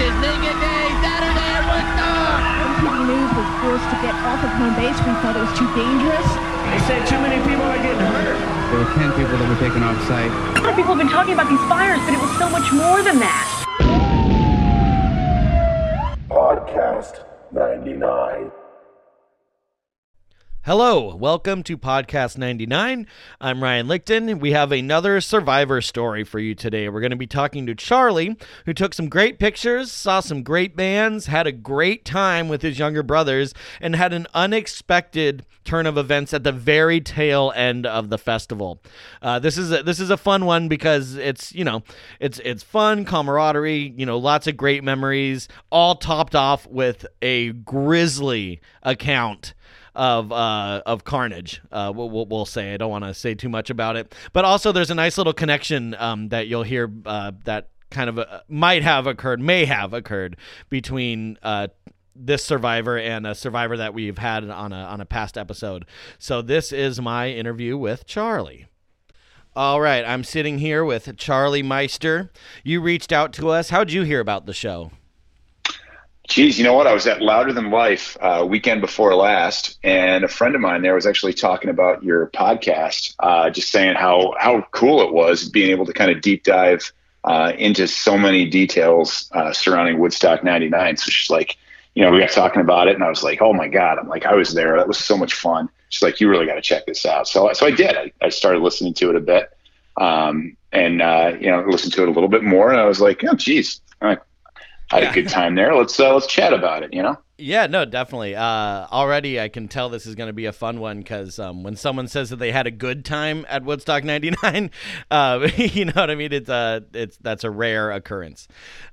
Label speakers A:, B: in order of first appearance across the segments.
A: is Nigga Day Saturday at Woodstock.
B: When News was forced to get off of home base, we felt it was too dangerous.
C: They said too many people are getting hurt.
D: There were 10 people that were taken off site.
E: A lot of people have been talking about these fires, but it was so much more than that.
F: Podcast 99.
G: Hello, welcome to Podcast 99. I'm Ryan Lichten. We have another survivor story for you today. We're going to be talking to Charlie, who took some great pictures, saw some great bands, had a great time with his younger brothers, and had an unexpected turn of events at the very tail end of the festival. Uh, this is a, this is a fun one because it's you know it's it's fun camaraderie, you know lots of great memories, all topped off with a grisly account of uh, of Carnage. Uh, we'll, we'll, say I don't want to say too much about it, but also there's a nice little connection um, that you'll hear uh, that kind of uh, might have occurred, may have occurred between uh, this survivor and a survivor that we've had on a on a past episode. So this is my interview with Charlie. All right, I'm sitting here with Charlie Meister. You reached out to us. How'd you hear about the show?
H: Geez, you know what? I was at Louder Than Life uh, weekend before last, and a friend of mine there was actually talking about your podcast, uh, just saying how how cool it was being able to kind of deep dive uh, into so many details uh, surrounding Woodstock '99. So she's like, you know, we got talking about it, and I was like, oh my god! I'm like, I was there. That was so much fun. She's like, you really got to check this out. So so I did. I, I started listening to it a bit, um, and uh, you know, listened to it a little bit more, and I was like, oh, geez. Had
G: Yeah.
H: a good time there. Let's uh, let's chat about it. You know.
G: Yeah, no, definitely. Uh, already, I can tell this is going to be a fun one because um, when someone says that they had a good time at Woodstock '99, uh, you know what I mean. It's uh, it's that's a rare occurrence.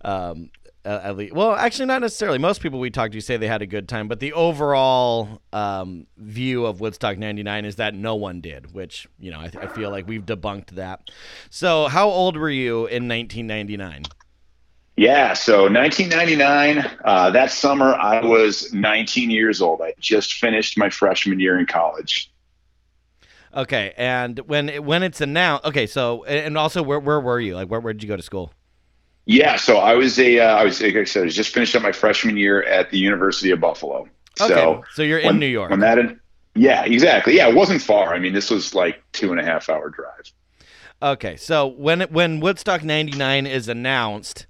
G: Um, at least, well, actually, not necessarily. Most people we talk to say they had a good time, but the overall um, view of Woodstock '99 is that no one did, which you know I, I feel like we've debunked that. So, how old were you in 1999?
H: Yeah, so 1999, uh, that summer I was 19 years old. I just finished my freshman year in college.
G: Okay, and when it, when it's announced, okay, so and also where where were you? Like where where did you go to school?
H: Yeah, so I was a, uh, I was, like I said, I was just finished up my freshman year at the University of Buffalo.
G: Okay,
H: So,
G: so you're in New York.
H: When that, yeah, exactly. Yeah, it wasn't far. I mean, this was like two and a half hour drive.
G: Okay, so when it, when Woodstock '99 is announced,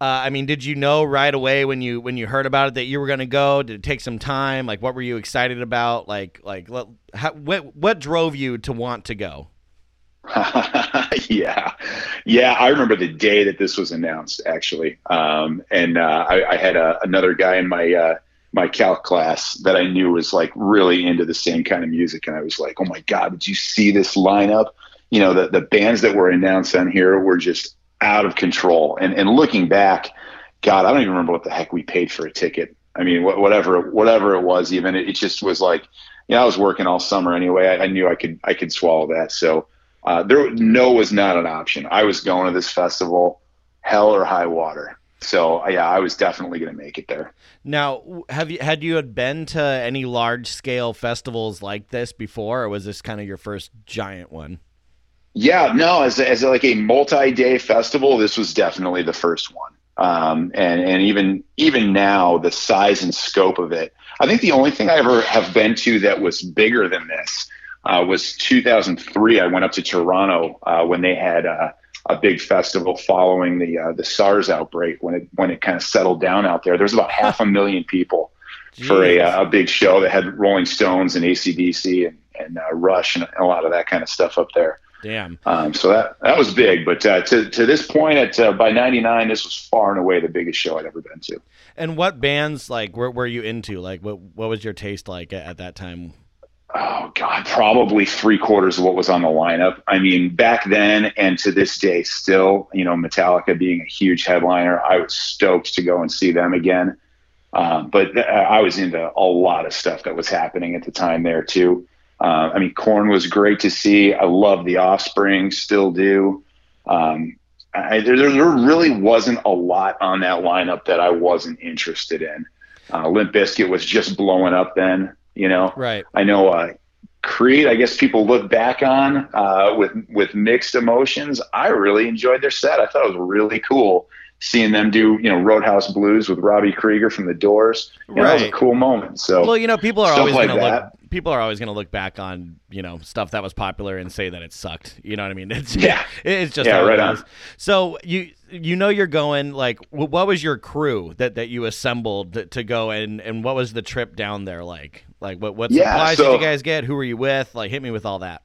G: uh, I mean, did you know right away when you when you heard about it that you were going to go? Did it take some time? Like, what were you excited about? Like, like what what drove you to want to go?
H: yeah, yeah. I remember the day that this was announced, actually. Um, and uh, I, I had a, another guy in my uh, my calc class that I knew was like really into the same kind of music, and I was like, "Oh my god, did you see this lineup? You know, the the bands that were announced on here were just out of control." And and looking back, God, I don't even remember what the heck we paid for a ticket. I mean, wh- whatever whatever it was, even it, it just was like, you know, I was working all summer anyway. I, I knew I could I could swallow that, so. Uh, there, no was not an option. I was going to this festival, hell or high water. So uh, yeah, I was definitely going to make it there.
G: Now, have you had you had been to any large scale festivals like this before, or was this kind of your first giant one?
H: Yeah, no, as as like a multi-day festival, this was definitely the first one. Um, and and even even now, the size and scope of it. I think the only thing I ever have been to that was bigger than this uh, was 2003. I went up to Toronto uh, when they had uh, a big festival following the uh, the SARS outbreak when it when it kind of settled down out there. There was about half a million people for a, uh, a big show that had Rolling Stones and ACDC and, and uh, Rush and a lot of that kind of stuff up there.
G: Damn.
H: Um, so that that was big. But uh, to to this point, at uh, by '99, this was far and away the biggest show I'd ever been to.
G: And what bands like were were you into? Like, what what was your taste like at, at that time?
H: Oh God, probably three quarters of what was on the lineup. I mean, back then and to this day, still, you know, Metallica being a huge headliner, I was stoked to go and see them again. Um, but th- I was into a lot of stuff that was happening at the time there too. Uh, I mean, Korn was great to see. I love The Offspring, still do. Um, I, there, there really wasn't a lot on that lineup that I wasn't interested in. Uh, Limp Bizkit was just blowing up then, you know.
G: Right.
H: I know uh, Creed. I guess people look back on uh, with with mixed emotions. I really enjoyed their set. I thought it was really cool seeing them do you know Roadhouse Blues with Robbie Krieger from the Doors. You know, that was a cool moment. So
G: Well, you know, people are always
H: like
G: going to
H: that.
G: look. People are always going to look back on you know stuff that was popular and say that it sucked. You know what I mean? It's
H: Yeah.
G: it's just
H: Yeah,
G: how it
H: right on.
G: So you you know you're going like what was your crew that that you assembled to, to go and and what was the trip down there like? Like what what
H: Yeah,
G: supplies did you guys get? Who were you with? Like hit me with all that.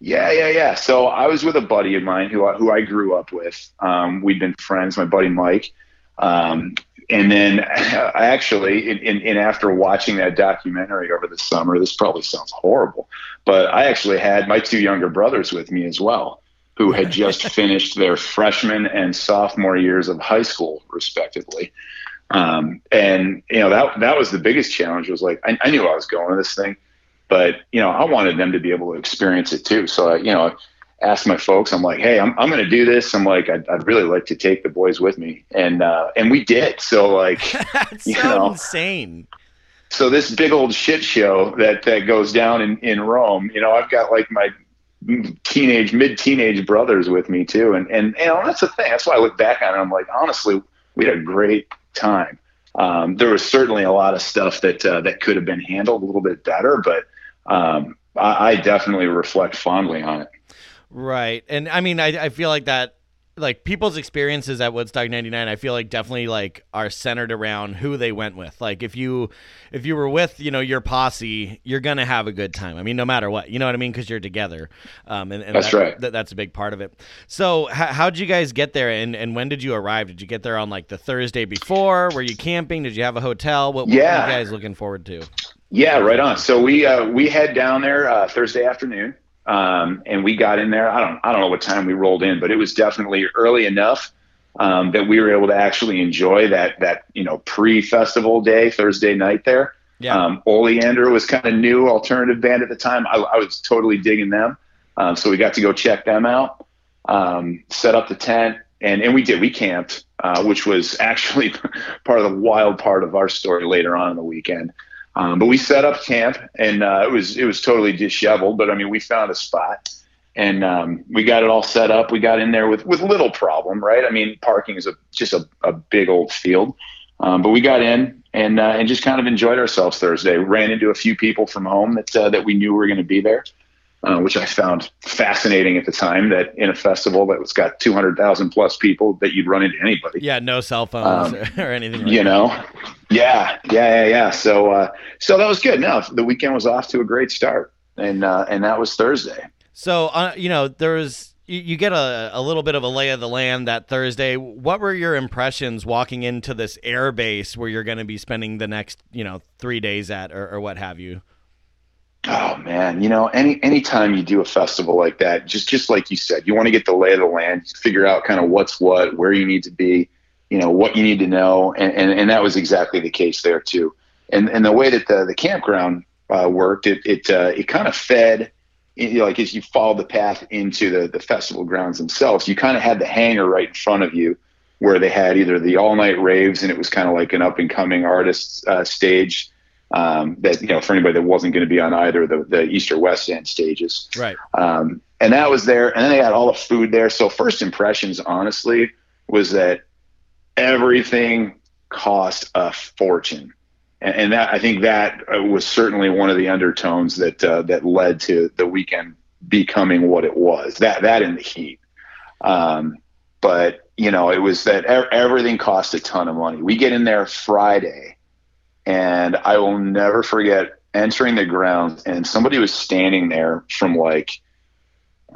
H: Yeah, yeah, yeah. So I was with a buddy of mine who I, who I grew up with. Um, we'd been friends, my buddy Mike. Um, and then I actually, in, in, in after watching that documentary over the summer, this probably sounds horrible, but I actually had my two younger brothers with me as well, who had just finished their freshman and sophomore years of high school, respectively. Um, and you know that that was the biggest challenge. Was like I, I knew I was going to this thing, but you know I wanted them to be able to experience it too. So I, you know, I asked my folks. I'm like, hey, I'm I'm going to do this. I'm like, I'd, I'd really like to take the boys with me, and uh, and we did. So like, You
G: so
H: know.
G: insane.
H: so this big old shit show that that goes down in in Rome. You know, I've got like my teenage, mid teenage brothers with me too, and and you know that's the thing. That's why I look back on it. I'm like, honestly, we had a great time. Um, there was certainly a lot of stuff that uh, that could have been handled a little bit better, but um, I, I definitely reflect fondly on it.
G: Right. And I mean, I, I feel like that, like people's experiences at Woodstock 99, I feel like definitely like are centered around who they went with. Like if you, if you were with, you know, your posse, you're going to have a good time. I mean, no matter what, you know what I mean? Cause you're together. Um, and, and
H: That's
G: that-
H: right.
G: that- that's a big part of it. So how, how'd you guys get there and, and when did you arrive? Did you get there on like the Thursday before? Were you camping? Did you have a hotel? What, what
H: Yeah.
G: were you guys looking forward to?
H: Yeah, right on. So we uh, we head down there uh, Thursday afternoon, um, and we got in there. I don't I don't know what time we rolled in, but it was definitely early enough um, that we were able to actually enjoy that that you know pre festival day Thursday night there.
G: Yeah.
H: Um, Oleander was kind of new alternative band at the time. I, I was totally digging them, um, so we got to go check them out, um, set up the tent, and and we did. We camped, uh, which was actually part of the wild part of our story later on in the weekend. Um, but we set up camp, and uh, it was it was totally disheveled. But I mean, we found a spot, and um, we got it all set up. We got in there with with little problem, right? I mean, parking is a just a, a big old field, um, but we got in and uh, and just kind of enjoyed ourselves Thursday. Ran into a few people from home that uh, that we knew were going to be there, uh, which I found fascinating at the time. That in a festival that was got two hundred thousand plus people, that you'd run into anybody
G: Yeah. No cell phones
H: Um,
G: or anything like
H: you
G: that.
H: know yeah yeah yeah yeah so uh so that was good no the weekend was off to a great start and uh and that was thursday
G: So, uh, you know, there was you, you get a, a little bit of a lay of the land that Thursday. What were your impressions walking into this air base where you're going to be spending the next, you know, three days at, or, or what have you?
H: Oh man. You know any anytime you do a festival like that just just like you said you want to get the lay of the land figure out kind of what's what where you need to be you know what you need to know. And and, and that was exactly the case there too. And and the way that the the campground uh, worked it it uh, it kind of fed you know, like as you followed the path into the the festival grounds themselves you kind of had the hangar right in front of you where they had either the all night raves and it was kind of like an up and coming artist uh, stage um, that you know for anybody that wasn't going to be on either the, the east or west end stages.
G: Right.
H: um, and that was there and then they had all the food there. So first impressions honestly was that everything cost a fortune. And, and that i think that uh, was certainly one of the undertones that uh, that led to the weekend becoming what it was that that in the heat. Um, but you know it was that ev- everything cost a ton of money. We get in there friday and I will never forget entering the grounds and somebody was standing there from like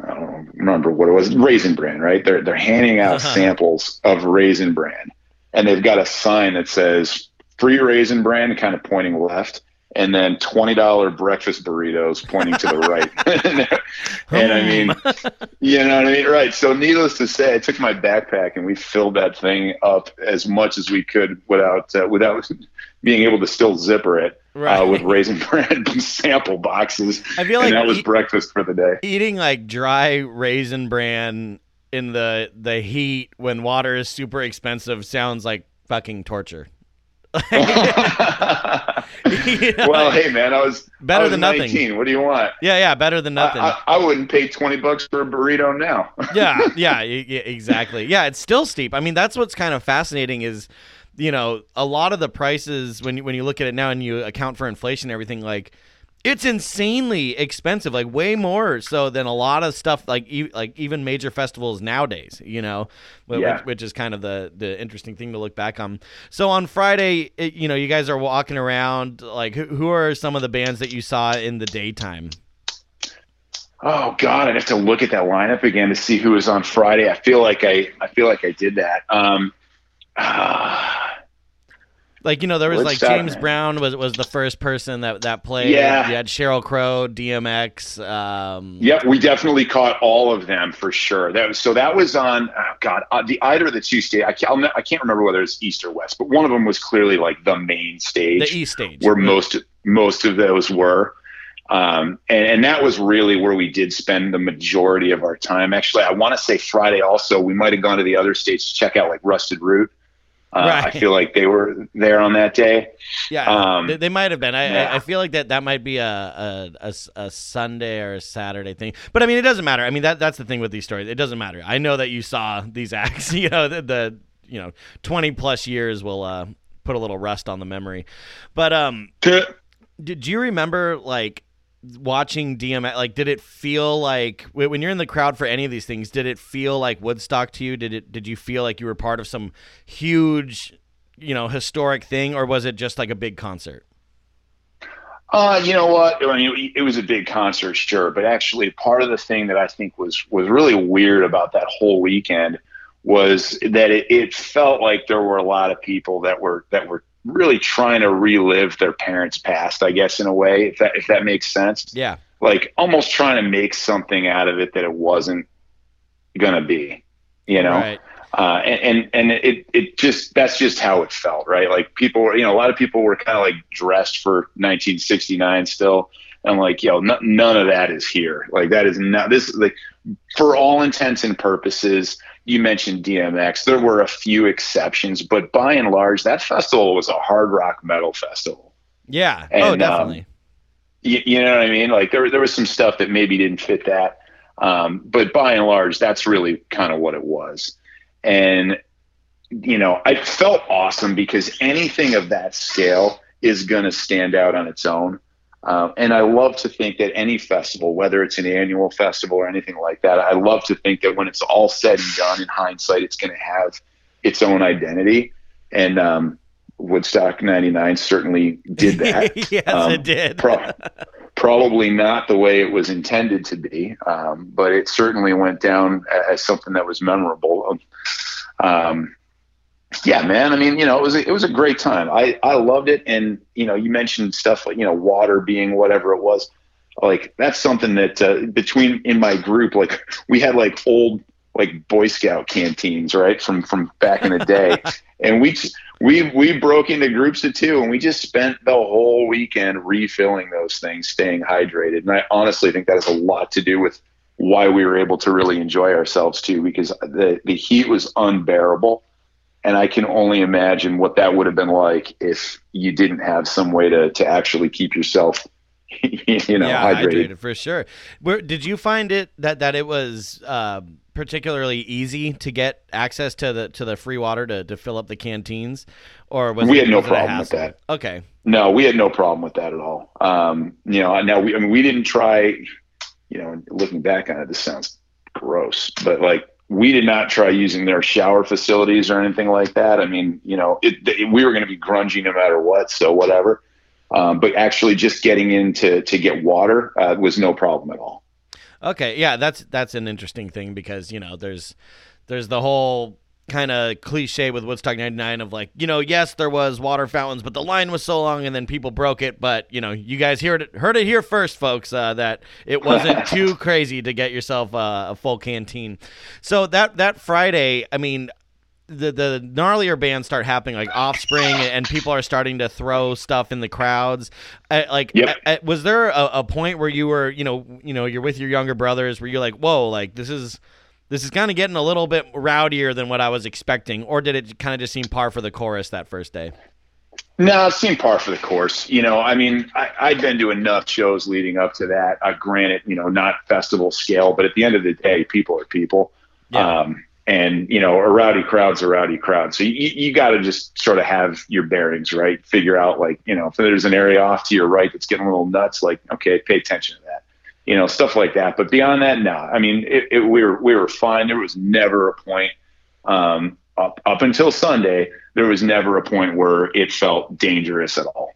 H: I don't remember what it was, Raisin Bran, right? They're they're handing out samples of Raisin Bran, and they've got a sign that says "Free Raisin Bran," kind of pointing left, and then twenty dollar breakfast burritos pointing to the right. and I mean, you know what I mean, right? So, needless to say, I took my backpack and we filled that thing up as much as we could without uh, without being able to still zipper it
G: Right.
H: uh, with raisin bran sample boxes.
G: I feel
H: and
G: like
H: that was
G: eat-
H: breakfast for the day.
G: Eating like dry raisin bran in the the heat when water is super expensive sounds like fucking torture. You know,
H: well, hey man, I was
G: Better
H: I was
G: than nothing.
H: What do you want?
G: yeah, yeah, better than nothing.
H: I, I wouldn't pay 20 bucks for a burrito now.
G: yeah, yeah, exactly. Yeah, it's still steep. I mean, that's what's kind of fascinating is, you know, a lot of the prices when you, when you look at it now and you account for inflation and everything, like it's insanely expensive, like way more so than a lot of stuff, like e- like even major festivals nowadays. You know,
H: Yeah.
G: which, which is kind of the the interesting thing to look back on. So on Friday, it, you know, you guys are walking around. Like, who, who are some of the bands that you saw in the daytime?
H: Oh God, I'd have to look at that lineup again to see who was on Friday. I feel like I, I feel like I did that. Um, ah,
G: Like you know, there was like James
H: man.
G: Brown was was the first person that that played.
H: Yeah.
G: you had Sheryl Crow, DMX. Um,
H: Yep, we definitely caught all of them for sure. That was, so that was on. Oh God, uh, the either of the two stage. I can't, I can't remember whether it's East or West, but one of them was clearly like the main stage.
G: the East stage.
H: where most most of those were. Um, and, and that was really where we did spend the majority of our time. Actually, I want to say Friday also, we might have gone to the other states to check out like Rusted Root. Uh, I feel like they were there on that day.
G: yeah,
H: um,
G: they, they might have been. I,
H: yeah.
G: I I feel like that that might be a a a Sunday or a Saturday thing. But I mean, it doesn't matter. I mean, that that's the thing with these stories. It doesn't matter. I know that you saw these acts. You know, the, the you know twenty plus years will uh, put a little rust on the memory. But um, did you remember like watching DMX? Like, did it feel like when you're in the crowd for any of these things? Did it feel like Woodstock to you? Did it? Did you feel like you were part of some huge, you know, historic thing, or was it just like a big concert?
H: Uh, you know what? I mean, it was a big concert, sure, but actually, part of the thing that I think was was really weird about that whole weekend was that it, it felt like there were a lot of people that were that were really trying to relive their parents' past. I guess in a way, if that if that makes sense,
G: Yeah,
H: like almost trying to make something out of it that it wasn't gonna be. You know,
G: right.
H: uh, and, and and it it just that's just how it felt, right? Like people, were, you know, a lot of people were kind of like dressed for 1969 still. And I'm like, yo, n- none of that is here. Like that is not this. Like for all intents and purposes, you mentioned DMX. There were a few exceptions, but by and large, that festival was a hard rock metal festival.
G: Yeah.
H: And,
G: oh,
H: um,
G: definitely.
H: You, you know what I mean? Like there there was some stuff that maybe didn't fit that, um, but by and large, that's really kind of what it was. And you know, I felt awesome because anything of that scale is going to stand out on its own. Um, and I love to think that any festival, whether it's an annual festival or anything like that, I love to think that when it's all said and done in hindsight, it's going to have its own identity. And um, Woodstock 99 certainly did that.
G: yes,
H: um,
G: it did.
H: Pro- probably not the way it was intended to be, um, but it certainly went down as something that was memorable. Um, yeah, man. I mean, you know, it was a, it was a great time. I I loved it, and you know, you mentioned stuff like you know, water being whatever it was. Like that's something that uh, between in my group, like we had like old like Boy Scout canteens, right, from from back in the day, and we we we broke into groups of two, and we just spent the whole weekend refilling those things, staying hydrated. And I honestly think that has a lot to do with why we were able to really enjoy ourselves too, because the the heat was unbearable, and I can only imagine what that would have been like if you didn't have some way to to actually keep yourself, you know,
G: yeah,
H: hydrated.
G: hydrated for sure. Where did you find it that that it was uh, particularly easy to get access to the to the free water to, to fill up the canteens, or was
H: We
G: it,
H: had no problem with that.
G: Okay,
H: No, we had no problem with that at all. Um, you know, now we, I mean, we didn't try, you know, looking back on it, this sounds gross, but like we did not try using their shower facilities or anything like that. I mean, you know, it, it, we were going to be grungy no matter what. So whatever. Um, but actually just getting in to, to get water uh, was no problem at all.
G: okay, yeah, that's that's an interesting thing because you know there's there's the whole kind of cliche with Woodstock 99 of like, you know, yes, there was water fountains, but the line was so long and then people broke it. But, you know, you guys heard it, heard it here first, folks, uh, that it wasn't too crazy to get yourself uh, a full canteen. So that, that Friday, I mean, the, the gnarlier bands start happening like offspring and people are starting to throw stuff in the crowds uh, like
H: Yep.
G: uh, uh, was there a, a point where you were you know you know you're with your younger brothers where you're like whoa like this is this is kind of getting a little bit rowdier than what I was expecting, or did it kind of just seem par for the chorus that first day?
H: No, it seemed par for the course. You know, I mean, I, I'd been to enough shows leading up to that. Uh, granted, you know, not festival scale, but at the end of the day, people are people.
G: Yeah.
H: Um, and you know, a rowdy crowd's a rowdy crowd. So you, you got to just sort of have your bearings right. Figure out like, you know, if there's an area off to your right that's getting a little nuts, like, okay, pay attention. You know, stuff like that. But beyond that, no. I mean, it, it, we were we were fine. There was never a point um, up up until Sunday. There was never a point where it felt dangerous at all.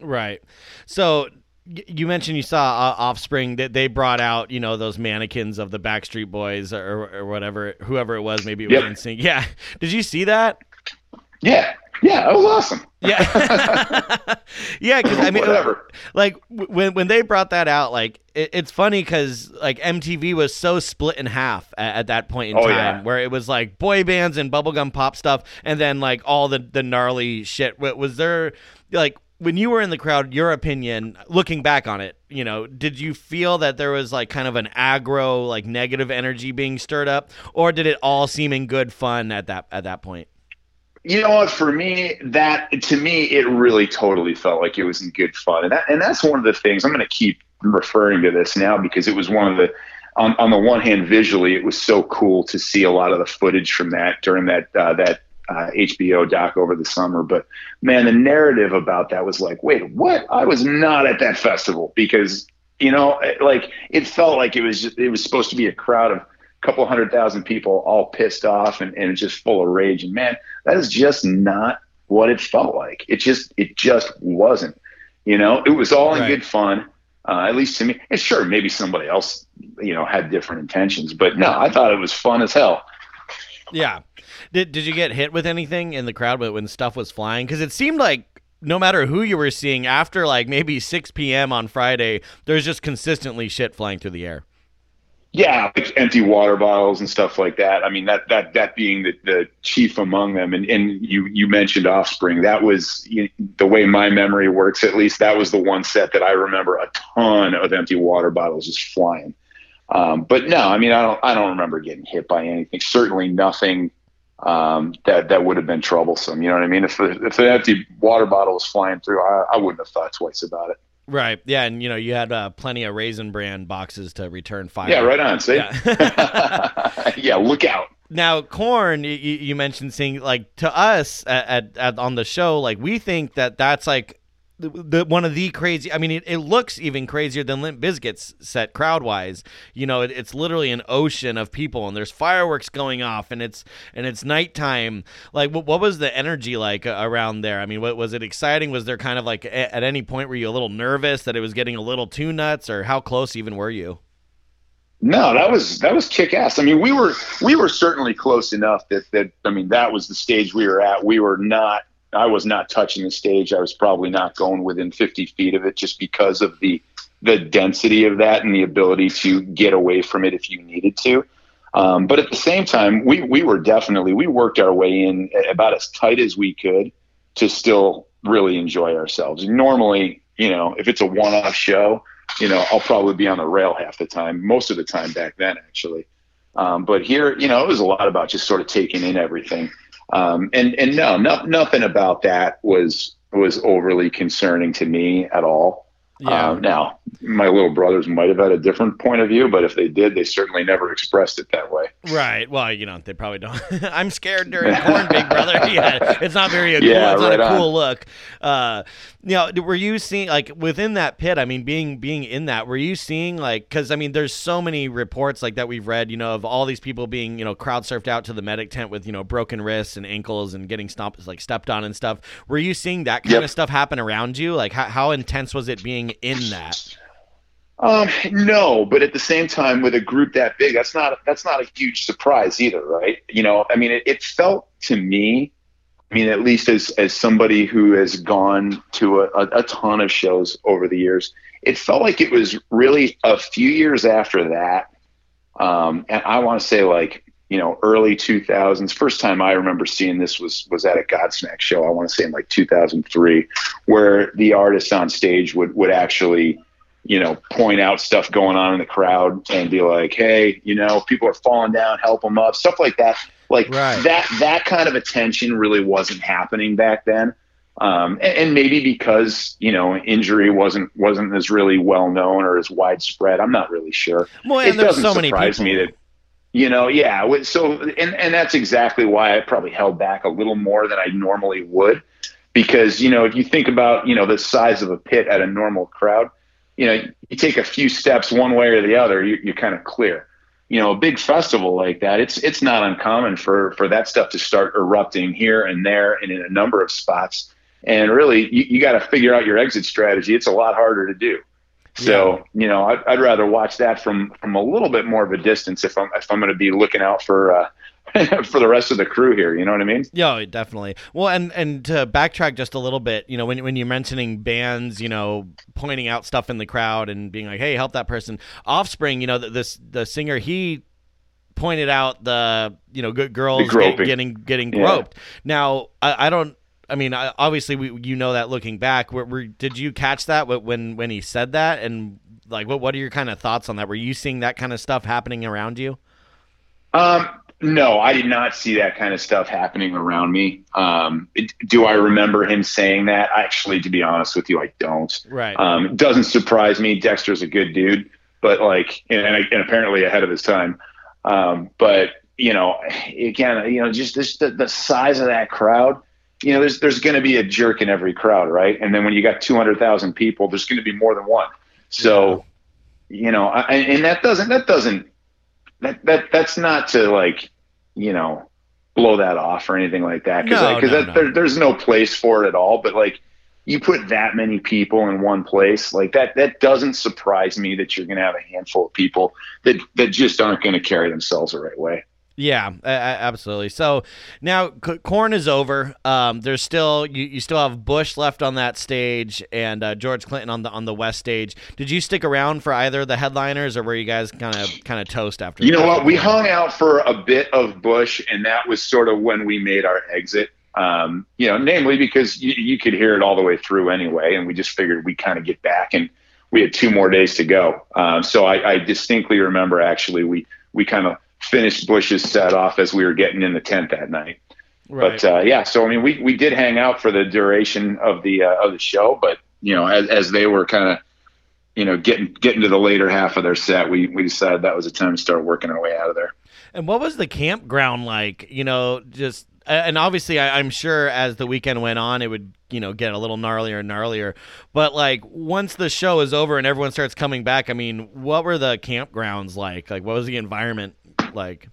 G: Right. So you mentioned you saw uh, Offspring that they brought out, you know, those mannequins of the Backstreet Boys or, or whatever, whoever it was. Maybe it was
H: Yep.
G: NSYNC. Yeah. Did you see that?
H: Yeah, yeah, it was awesome.
G: Yeah. yeah. Because I mean,
H: Whatever.
G: like when when they brought that out, like it, it's funny because like MTV was so split in half at, at that point in
H: Oh,
G: time,
H: yeah.
G: where it was like boy bands and bubblegum pop stuff, and then like all the the gnarly shit. Was there like when you were in the crowd, your opinion, looking back on it, you know, did you feel that there was like kind of an aggro, like negative energy being stirred up, or did it all seem in good fun at that at that point?
H: You know what? For me, that to me, it really totally felt like it was in good fun, and that, and that's one of the things I'm going to keep referring to this now because it was one of the. On, on the one hand, visually, it was so cool to see a lot of the footage from that during that uh, that uh, HBO doc over the summer. But man, the narrative about that was like, wait, what? I was not at that festival because you know, like it felt like it was just, it was supposed to be a crowd of couple hundred thousand people all pissed off and, and just full of rage. And man, that is just not what it felt like. It just it just wasn't. You know, it was all in
G: Right.
H: good fun. Uh, at least to me, and sure, maybe somebody else, you know, had different intentions, but no, I thought it was fun as hell.
G: Yeah. Did Did you get hit with anything in the crowd when, when stuff was flying? Because it seemed like no matter who you were seeing, after like maybe 6 p.m. on Friday, there's just consistently shit flying through the air.
H: Yeah, like empty water bottles and stuff like that. I mean, that that that being the, the chief among them. And and you you mentioned Offspring. That was you, the way my memory works. At least that was the one set that I remember a ton of empty water bottles just flying. Um, but no, I mean, I don't I don't remember getting hit by anything. Certainly nothing um, that that would have been troublesome. You know what I mean? If the, if an empty water bottle was flying through, I, I wouldn't have thought twice about it.
G: Right. Yeah. And, you know, you had uh, plenty of Raisin Bran boxes to return fire.
H: Yeah, right on. See,
G: Yeah.
H: yeah, look out.
G: Now, Korn, you, you mentioned seeing like to us at, at, at on the show, like we think that that's like the, the one of the crazy. I mean, it, it looks even crazier than Limp Bizkit's set crowd wise. You know, it, it's literally an ocean of people, and there's fireworks going off, and it's and it's nighttime. Like, what, what was the energy like uh, around there? I mean, what, was it exciting? Was there kind of like a, at any point were you a little nervous that it was getting a little too nuts, or how close even were you?
H: No, that was that was kick ass. I mean, we were we were certainly close enough that that I mean that was the stage we were at. We were not. I was not touching the stage. I was probably not going within 50 feet of it, just because of the the density of that and the ability to get away from it if you needed to. Um, but at the same time, we we were definitely we worked our way in about as tight as we could to still really enjoy ourselves. Normally, you know, if it's a one-off show, you know, I'll probably be on the rail half the time, most of the time back then, actually. Um, but here, you know, it was a lot about just sort of taking in everything. Um, and and no, no, nothing about that was was overly concerning to me at all.
G: Yeah.
H: Um, now, my little brothers might have had a different point of view, but if they did, they certainly never expressed it that way.
G: Right. Well, you know, they probably don't. I'm scared during Korn, big brother. Yeah, it's not very cool.
H: Yeah,
G: it's not
H: right
G: a
H: on.
G: cool look. Uh, you know, were you seeing like within that pit? I mean, being being in that, were you seeing like because I mean, there's so many reports like that we've read, you know, of all these people being you know crowd surfed out to the medic tent with you know broken wrists and ankles and getting stomped like stepped on and stuff. Were you seeing that kind
H: Yep.
G: of stuff happen around you? Like how how intense was it being in that?
H: Um, no, but at the same time, with a group that big, that's not that's not a huge surprise either, right? You know, I mean, it, it felt to me, I mean, at least as as somebody who has gone to a, a, a ton of shows over the years, it felt like it was really a few years after that, um, and I want to say like you know early 2000s. First time I remember seeing this was was at a Godsmack show. I want to say in like 2003, where the artist on stage would would actually you know, point out stuff going on in the crowd and be like, hey, you know, people are falling down, help them up, stuff like that. Like
G: Right.
H: that, that kind of attention really wasn't happening back then. Um, and, and maybe because you know injury wasn't wasn't as really well known or as widespread. I'm not really sure.
G: Well, and
H: it
G: there's so many people.
H: me that you know, yeah. So, and and that's exactly why I probably held back a little more than I normally would, because you know, if you think about you know the size of a pit at a normal crowd, you know, you take a few steps one way or the other, you, you're kind of clear. You know, a big festival like that, it's it's not uncommon for for that stuff to start erupting here and there and in a number of spots. And really, you, you got to figure out your exit strategy. It's a lot harder to do. So you know, I'd, I'd rather watch that from from a little bit more of a distance if I'm if I'm going to be looking out for uh, for the rest of the crew here. You know what I mean?
G: Yeah, definitely. Well, and and to backtrack just a little bit, you know, when when you're mentioning bands, you know, pointing out stuff in the crowd and being like, "Hey, help that person." Offspring, you know, the, this the singer he pointed out the you know good girls get- getting getting
H: Yeah.
G: groped. Now, I, I don't. I mean, I, obviously, we, you know that looking back. Were, were, did you catch that when when he said that? And like, what what are your kind of thoughts on that? Were you seeing that kind of stuff happening around you?
H: Um, no, I did not see that kind of stuff happening around me. Um, it, do I remember him saying that? Actually, to be honest with you, I don't.
G: Right.
H: Um, it doesn't surprise me. Dexter's a good dude, but like, and, and, and apparently ahead of his time. Um, but you know, again, you know, just this, the, the size of that crowd. You know, there's there's going to be a jerk in every crowd, right? And then when you got 200,000 people, there's going to be more than one. So, you know, I, and that doesn't that doesn't that that that's not to like, you know, blow that off or anything like that because
G: No, no, no.
H: There, there's no place for it at all. But like, you put that many people in one place, like that that doesn't surprise me that you're going to have a handful of people that that just aren't going to carry themselves the right way.
G: Yeah, absolutely. So now Korn is over. Um, there's still you, you still have Bush left on that stage and uh, George Clinton on the on the west stage. Did you stick around for either of the headliners, or were you guys kind of kind of toast after?
H: You know what? We hung out for a bit of Bush, and that was sort of when we made our exit. Um, you know, namely because you, you could hear it all the way through anyway, and we just figured we'd kind of get back, and we had two more days to go. Um, so I, I distinctly remember actually we we kind of finished Bush's set off as we were getting in the tent that night.
G: Right.
H: But uh, yeah, so I mean, we, we did hang out for the duration of the uh, of the show, but you know, as, as they were kind of you know getting getting to the later half of their set, we we decided that was the time to start working our way out of there.
G: And what was the campground like? You know, just and obviously, I, I'm sure as the weekend went on, it would you know get a little gnarlier and gnarlier. But like once the show is over and everyone starts coming back, I mean, what were the campgrounds like? Like, what was the environment like?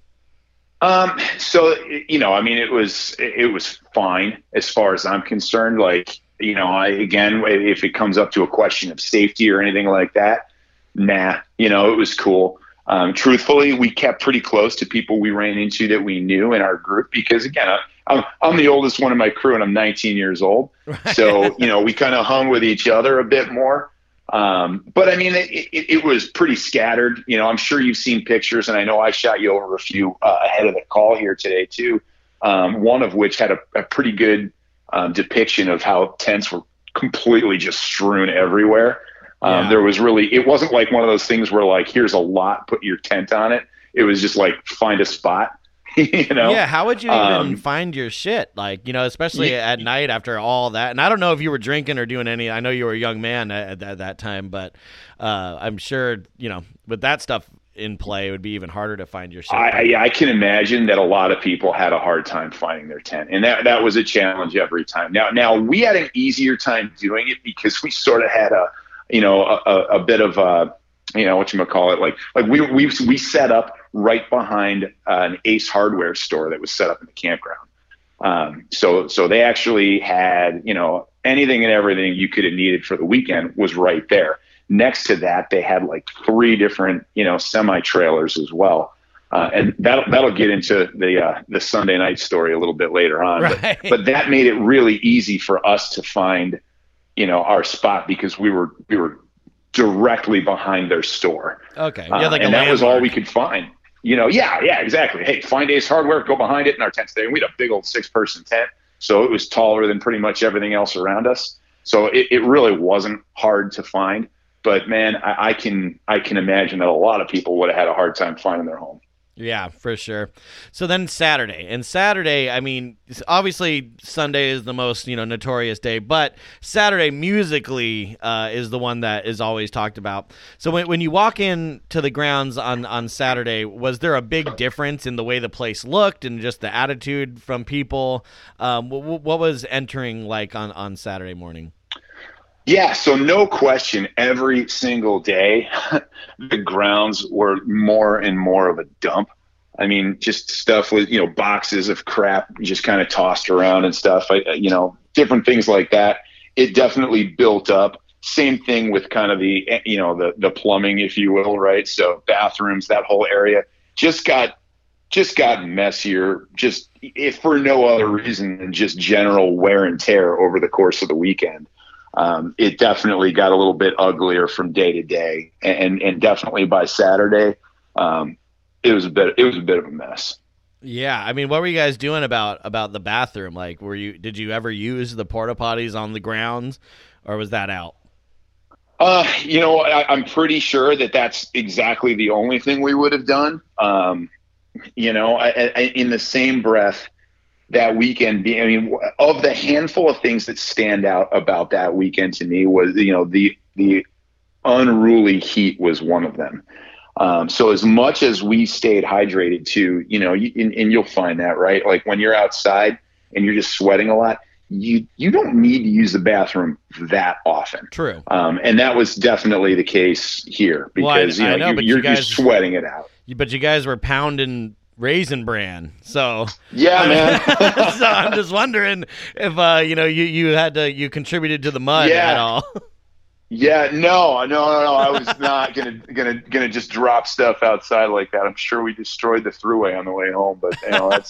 H: Um, so you know, I mean, it was it was fine as far as I'm concerned. Like, you know, I again, if it comes up to a question of safety or anything like that, nah, you know, it was cool. Um, truthfully, we kept pretty close to people we ran into that we knew in our group because again, I, I'm I'm the oldest one in my crew and I'm 19 years old, so you know, we kind of hung with each other a bit more. Um, but I mean, it, it, it was pretty scattered. You know, I'm sure you've seen pictures, and I know I shot you over a few uh, ahead of the call here today too. Um, one of which had a, a pretty good um, depiction of how tents were completely just strewn everywhere. Um,
G: Yeah.
H: There was really, it wasn't like one of those things where like, here's a lot, put your tent on it. It was just like find a spot. you know?
G: Yeah, how would you even
H: Um,
G: find your shit? Like, you know, especially
H: Yeah.
G: at night after all that. And I don't know if you were drinking or doing any. I know you were a young man at, at that time, but uh, I'm sure you know with that stuff in play, it would be even harder to find your shit.
H: I, I, yeah, I can imagine that a lot of people had a hard time finding their tent, and that that was a challenge every time. Now, now we had an easier time doing it because we sort of had a, you know, a, a, a bit of a, you know, what you might call it, like like we we we set up right behind uh, an Ace Hardware store that was set up in the campground. Um, so so they actually had you know anything and everything you could have needed for the weekend was right there. Next to that, they had like three different you know semi trailers as well. Uh, and that'll that'll get into the uh, the Sunday night story a little bit later on.
G: Right.
H: But, but that made it really easy for us to find, you know, our spot because we were we were directly behind their store.
G: okay,
H: Uh,
G: yeah, like
H: and
G: a
H: that was all we could find. You know, yeah, yeah, exactly. Hey, find Ace Hardware, go behind it in our tent today. And we had a big old six person tent, so it was taller than pretty much everything else around us. So it, it really wasn't hard to find. But man, I, I can I can imagine that a lot of people would have had a hard time finding their home.
G: Yeah, for sure. So then Saturday, and Saturday, I mean, obviously Sunday is the most you know notorious day, but Saturday musically uh, is the one that is always talked about. So when when you walk in to the grounds on on Saturday, was there a big difference in the way the place looked and just the attitude from people? Um, what, what was entering like on on Saturday morning?
H: Yeah, so no question, every single day, the grounds were more and more of a dump. I mean, just stuff with you know boxes of crap just kind of tossed around and stuff. I, you know, different things like that. It definitely built up. Same thing with kind of the eh, you know the the plumbing, if you will, right? So bathrooms, that whole area just got just got messier. Just if for no other reason than just general wear and tear over the course of the weekend um, it definitely got a little bit uglier from day to day, and and definitely by Saturday, um, it was a bit it was a bit of a mess.
G: Yeah, I mean, what were you guys doing about about the bathroom? Like, were you did you ever use the porta potties on the grounds, or was that out?
H: Uh, you know, I, am pretty sure that that's exactly the only thing we would have done. Um, you know, I, I, in the same breath, that weekend being, I mean, of the handful of things that stand out about that weekend to me was, you know, the, the unruly heat was one of them. Um, so as much as we stayed hydrated too, you know, you, and, and you'll find that, right? Like when you're outside and you're just sweating a lot, you you don't need to use the bathroom that often.
G: True.
H: Um, and that was definitely the case here because well, I, you know, know you, are you sweating it out.
G: But you guys were pounding Raisin Bran. So
H: yeah, man.
G: so I'm just wondering if uh, you know you you had to you contributed to the mud
H: yeah.
G: at all.
H: Yeah, no, no, no, no. I was not gonna gonna gonna just drop stuff outside like that. I'm sure we destroyed the throughway on the way home, but you know that's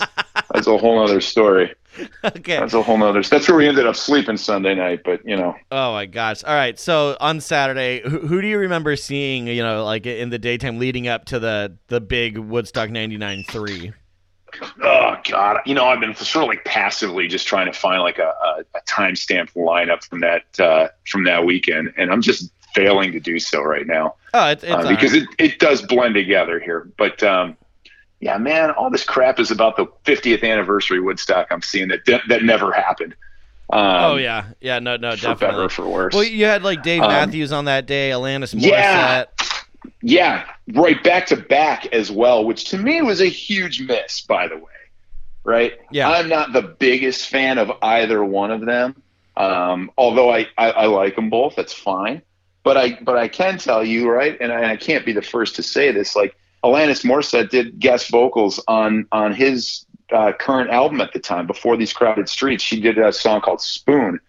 H: that's a whole other story.
G: Okay,
H: that's a whole other. That's where we ended up sleeping Sunday night. But you know.
G: Oh my gosh! All right, so on Saturday, who, who do you remember seeing? You know, like in the daytime leading up to the the big Woodstock '99 three.
H: Oh God! You know, I've been sort of like passively just trying to find like a, a, a timestamp lineup from that uh, from that weekend, and I'm just failing to do so right now.
G: Oh, it's, it's
H: uh, because it, it does blend together here. But um, yeah, man, all this crap is about the 50th anniversary Woodstock. I'm seeing that de- that never happened. Um,
G: oh yeah, yeah, no, no,
H: for
G: definitely.
H: better for worse.
G: Well, you had like Dave
H: Um,
G: Matthews on that day, Alanis Morissette.
H: Yeah. Yeah, right back to back as well, which to me was a huge miss, by the way. Right?
G: Yeah.
H: I'm not the biggest fan of either one of them. Um, although I, I, I like them both, that's fine. But I but I can tell you, right, and I, I can't be the first to say this, like Alanis Morissette did guest vocals on on his uh, current album at the time, before these crowded streets. She did a song called Spoon,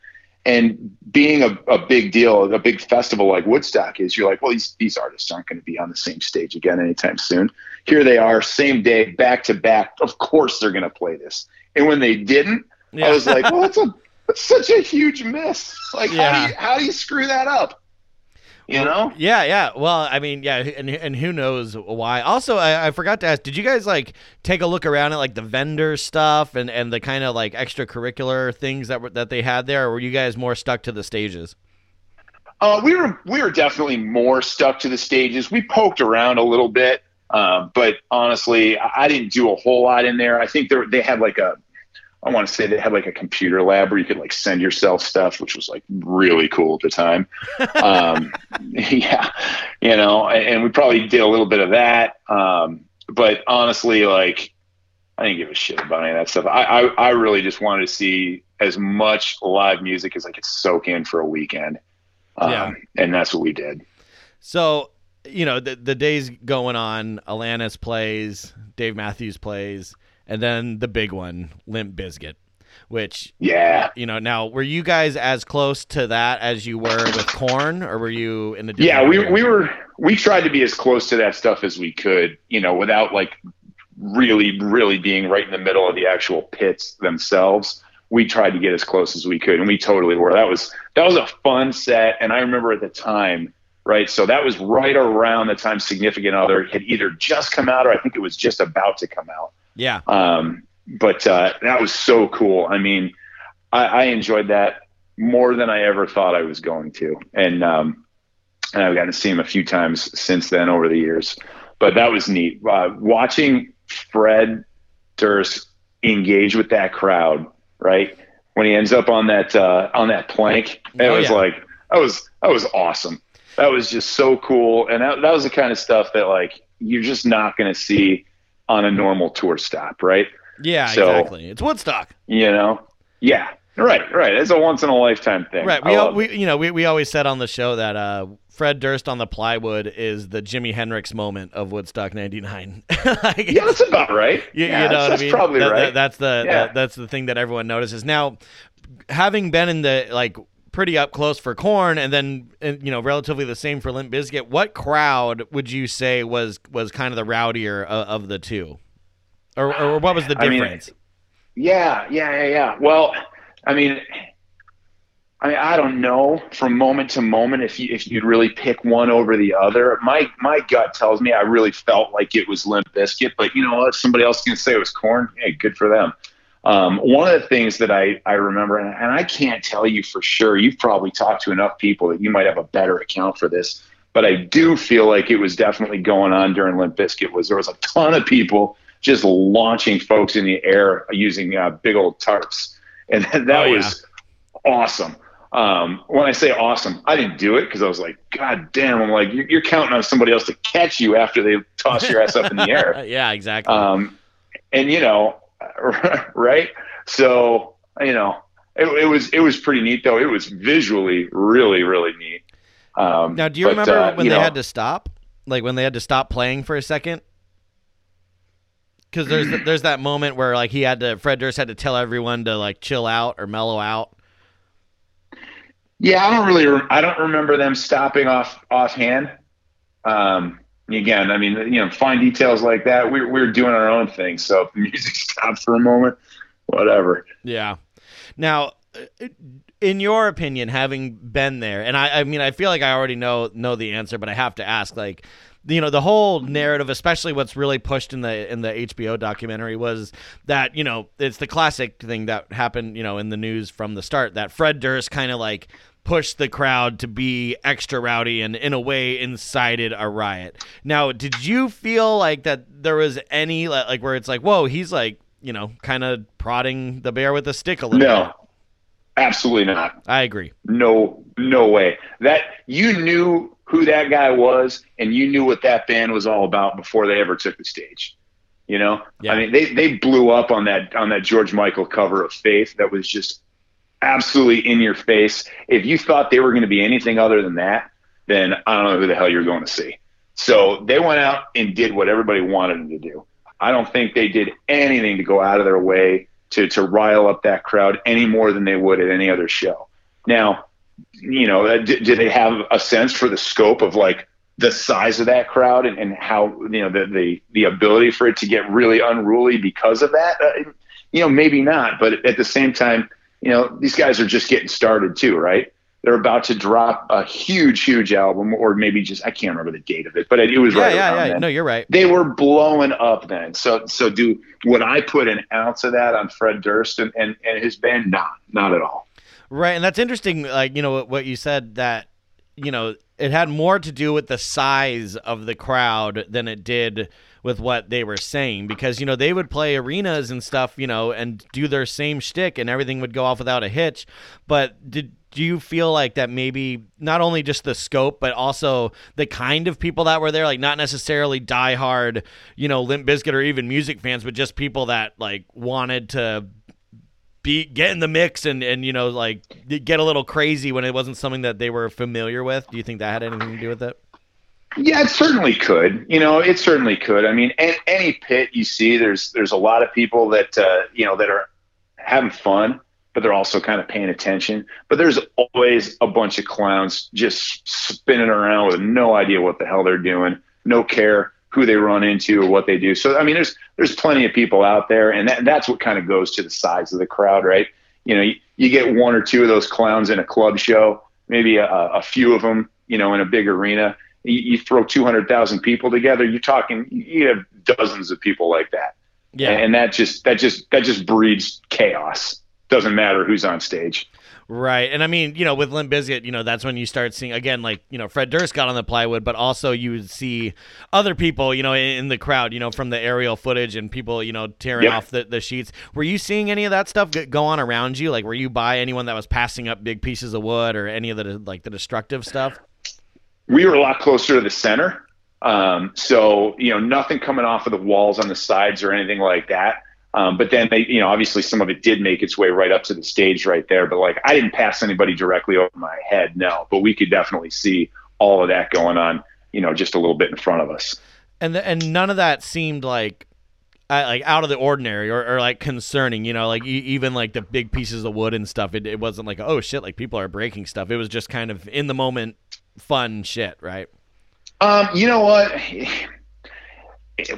H: and being a, a big deal, a big festival like Woodstock is, you're like, well, these these artists aren't going to be on the same stage again anytime soon. Here they are, same day, back to back. Of course they're going to play this. And when they didn't,
G: Yeah.
H: I was like, well, that's a that's such a huge miss. Like, how do you how do you screw that up? You know?
G: Yeah, yeah. Well, I mean, yeah, and and who knows why? Also, I, I forgot to ask, did you guys like take a look around at like the vendor stuff and and the kind of like extracurricular things that were that they had there, or were you guys more stuck to the stages?
H: Uh, we were we were definitely more stuck to the stages. We poked around a little bit, uh, but honestly, I I didn't do a whole lot in there. I think they had like a, I want to say they had like a computer lab where you could like send yourself stuff, which was like really cool at the time. Um, yeah, you know, and, we probably did a little bit of that. Um, but honestly, like I didn't give a shit about any of that stuff. I, I I really just wanted to see as much live music as I could soak in for a weekend. Um,
G: Yeah.
H: and that's what we did.
G: So, you know, the the days going on, Alanis plays, Dave Matthews plays, and then the big one, Limp Bizkit, which
H: Yeah.
G: you know, now were you guys as close to that as you were with Korn, or were you in the
H: Yeah, we we were we tried to be as close to that stuff as we could, you know, without like really really being right in the middle of the actual pits themselves. We tried to get as close as we could, and we totally were. That was that was a fun set, and I remember at the time, right? So that was right around the time Significant Other had either just come out, or I think it was just about to come out.
G: Yeah,
H: Um, but uh, that was so cool. I mean, I, I enjoyed that more than I ever thought I was going to, and um, and I've gotten to see him a few times since then over the years. But that was neat. Uh, watching Fred Durst engage with that crowd, right? When he ends up on that uh, on that plank, it
G: Oh,
H: was
G: yeah.
H: like that was that was awesome. That was just so cool, and that, that was the kind of stuff that like you're just not going to see on a normal tour stop, right?
G: Yeah,
H: So-
G: exactly. It's Woodstock.
H: You know? Yeah, right, right. It's a once in a lifetime thing.
G: Right. We, we you know we, we always said on the show that uh, Fred Durst on the plywood is the Jimi Hendrix moment of Woodstock '99. like,
H: yeah, that's about right.
G: You,
H: yeah,
G: you know
H: that's,
G: what I
H: that's
G: mean?
H: probably
G: That-
H: right.
G: that- that's the
H: Yeah.
G: that- that's the thing that everyone notices. Now, having been in the like pretty up close for Korn, and then and, you know relatively the same for Limp Bizkit, what crowd would you say was was kind of the rowdier of, of the two, or or what was the
H: I mean,
G: difference?
H: Yeah, yeah, yeah, yeah. Well, I mean, I mean, I don't know from moment to moment if you if you'd really pick one over the other. My my gut tells me I really felt like it was Limp Bizkit, but you know what? Somebody else can say it was Korn. Hey, good for them. Um, one of the things that I, I remember, and, and I can't tell you for sure, you've probably talked to enough people that you might have a better account for this, but I do feel like it was definitely going on during Limp Bizkit was there was a ton of people just launching folks in the air using uh, big old tarps. And that, that
G: Oh, yeah.
H: was awesome. Um, when I say awesome, I didn't do it because I was like, God damn, I'm like, you're, you're counting on somebody else to catch you after they toss your ass up in the air.
G: yeah, exactly.
H: Um, and you know, right? So you know, it, it was it was pretty neat though. It was visually really really neat. Um,
G: now, do you
H: but,
G: remember
H: uh,
G: when
H: you
G: they
H: know,
G: had to stop? Like when they had to stop playing for a second? Because there's there's that moment where like he had to Fred Durst had to tell everyone to like chill out or mellow out.
H: Yeah, I don't really. Re- I don't remember them stopping off offhand. Um, again, I mean, you know, fine details like that. We're we're doing our own thing. So if the music stops for a moment, whatever.
G: Yeah. Now, uh, in your opinion, having been there, and I, I mean, I feel like I already know know the answer, but I have to ask, like, you know, the whole narrative, especially what's really pushed in the in the HBO documentary, was that you know it's the classic thing that happened, you know, in the news from the start that Fred Durst kind of like pushed the crowd to be extra rowdy and in a way incited a riot. Now, did you feel like that there was any like where it's like, whoa, he's like you know, kind of prodding the bear with a stick a little
H: No,
G: bit.
H: absolutely not.
G: I agree.
H: No, no way. That you knew who that guy was, and you knew what that band was all about before they ever took the stage. You know,
G: Yeah.
H: I mean, they they blew up on that on that George Michael cover of Faith. That was just absolutely in your face. If you thought they were going to be anything other than that, then I don't know who the hell you're going to see. So they went out and did what everybody wanted them to do. I don't think they did anything to go out of their way to to rile up that crowd any more than they would at any other show. Now, you know, uh, did, did they have a sense for the scope of like the size of that crowd and, and how you know the, the the ability for it to get really unruly because of that? Uh, you know, maybe not, but at the same time, you know, these guys are just getting started too, right? They're about to drop a huge, huge album, or maybe just I can't remember the date of it, but it, it was
G: Yeah,
H: right
G: yeah,
H: around
G: yeah.
H: then
G: No, you're right.
H: they were blowing up then. So so do would I put an ounce of that on Fred Durst and, and, and his band? Not not at all.
G: Right, and that's interesting. Like you know what, what you said that you know it had more to do with the size of the crowd than it did with what they were saying because you know they would play arenas and stuff you know and do their same shtick and everything would go off without a hitch. But did do you feel like that maybe not only just the scope but also the kind of people that were there like not necessarily diehard you know Limp Bizkit or even music fans but just people that like wanted to be get in the mix and and you know like get a little crazy when it wasn't something that they were familiar with. Do you think that had anything to do with it?
H: Yeah, it certainly could. You know, it certainly could. I mean, an, any pit you see, there's there's a lot of people that uh, you know that are having fun, but they're also kind of paying attention. But there's always a bunch of clowns just spinning around with no idea what the hell they're doing, no care who they run into or what they do. So I mean, there's there's plenty of people out there, and that, that's what kind of goes to the size of the crowd, right? You know, you, you get one or two of those clowns in a club show, maybe a, a few of them, you know, in a big arena. You, you throw 200,000 people together, you're talking, you have dozens of people like that.
G: Yeah.
H: And that just, that just, that just breeds chaos. Doesn't matter who's on stage.
G: Right. And I mean, you know, with Limp Bizkit, you know, that's when you start seeing again, like, you know, Fred Durst got on the plywood, but also you would see other people, you know, in, in the crowd, you know, from the aerial footage and people, you know, tearing
H: Yep.
G: off the, the sheets. Were you seeing any of that stuff go on around you? Like, were you by anyone that was passing up big pieces of wood or any of the like the destructive stuff?
H: We were a lot closer to the center. Um, so, you know, nothing coming off of the walls on the sides or anything like that. Um, but then they, you know, obviously some of it did make its way right up to the stage right there. But like, I didn't pass anybody directly over my head, no. But we could definitely see all of that going on, you know, just a little bit in front of us.
G: And the, and none of that seemed like uh, like out of the ordinary or, or like concerning, you know, like e- even like the big pieces of wood and stuff. It, it wasn't like oh shit, like people are breaking stuff. It was just kind of in the moment fun shit, right?
H: Um, you know what?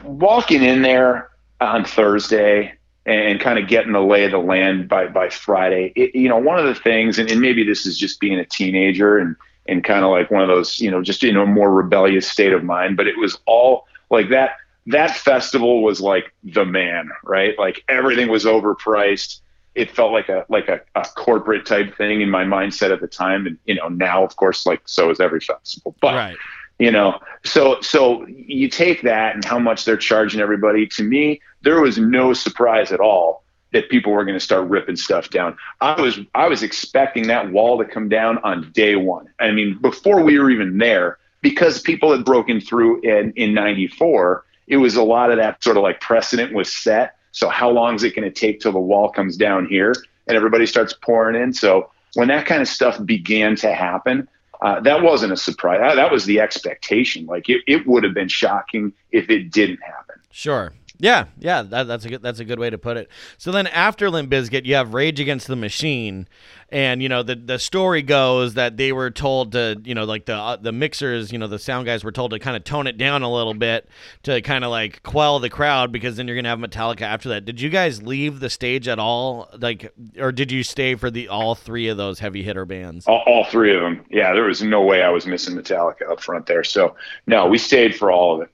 H: Walking in there on Thursday and kind of getting the lay of the land by by Friday, it, you know, one of the things, and, and maybe this is just being a teenager and and kind of like one of those, you know, just in a more rebellious state of mind, but it was all like that. That festival was like the man, right? Like everything was overpriced. It felt like a like a, a corporate type thing in my mindset at the time, and you know now, of course, like so is every festival. But
G: right.
H: you know so so you take that and how much they're charging everybody to me there was no surprise at all that people were going to start ripping stuff down i was i was expecting that wall to come down on day one i mean before we were even there because people had broken through in in 94 it was a lot of that sort of like precedent was set so how long is it going to take till the wall comes down here and everybody starts pouring in so when that kind of stuff began to happen uh, that wasn't a surprise. That, was the expectation. Like it, it would have been shocking if it didn't happen.
G: Sure. Yeah, yeah, that, that's a good that's a good way to put it. So then after Limp Bizkit, you have Rage Against the Machine, and you know the the story goes that they were told to you know like the uh, the mixers, you know the sound guys were told to kind of tone it down a little bit to kind of like quell the crowd because then you're gonna have Metallica after that. Did you guys leave the stage at all, like, or did you stay for the all three of those heavy hitter bands?
H: All, all three of them. Yeah, there was no way I was missing Metallica up front there. So no, we stayed for all of it.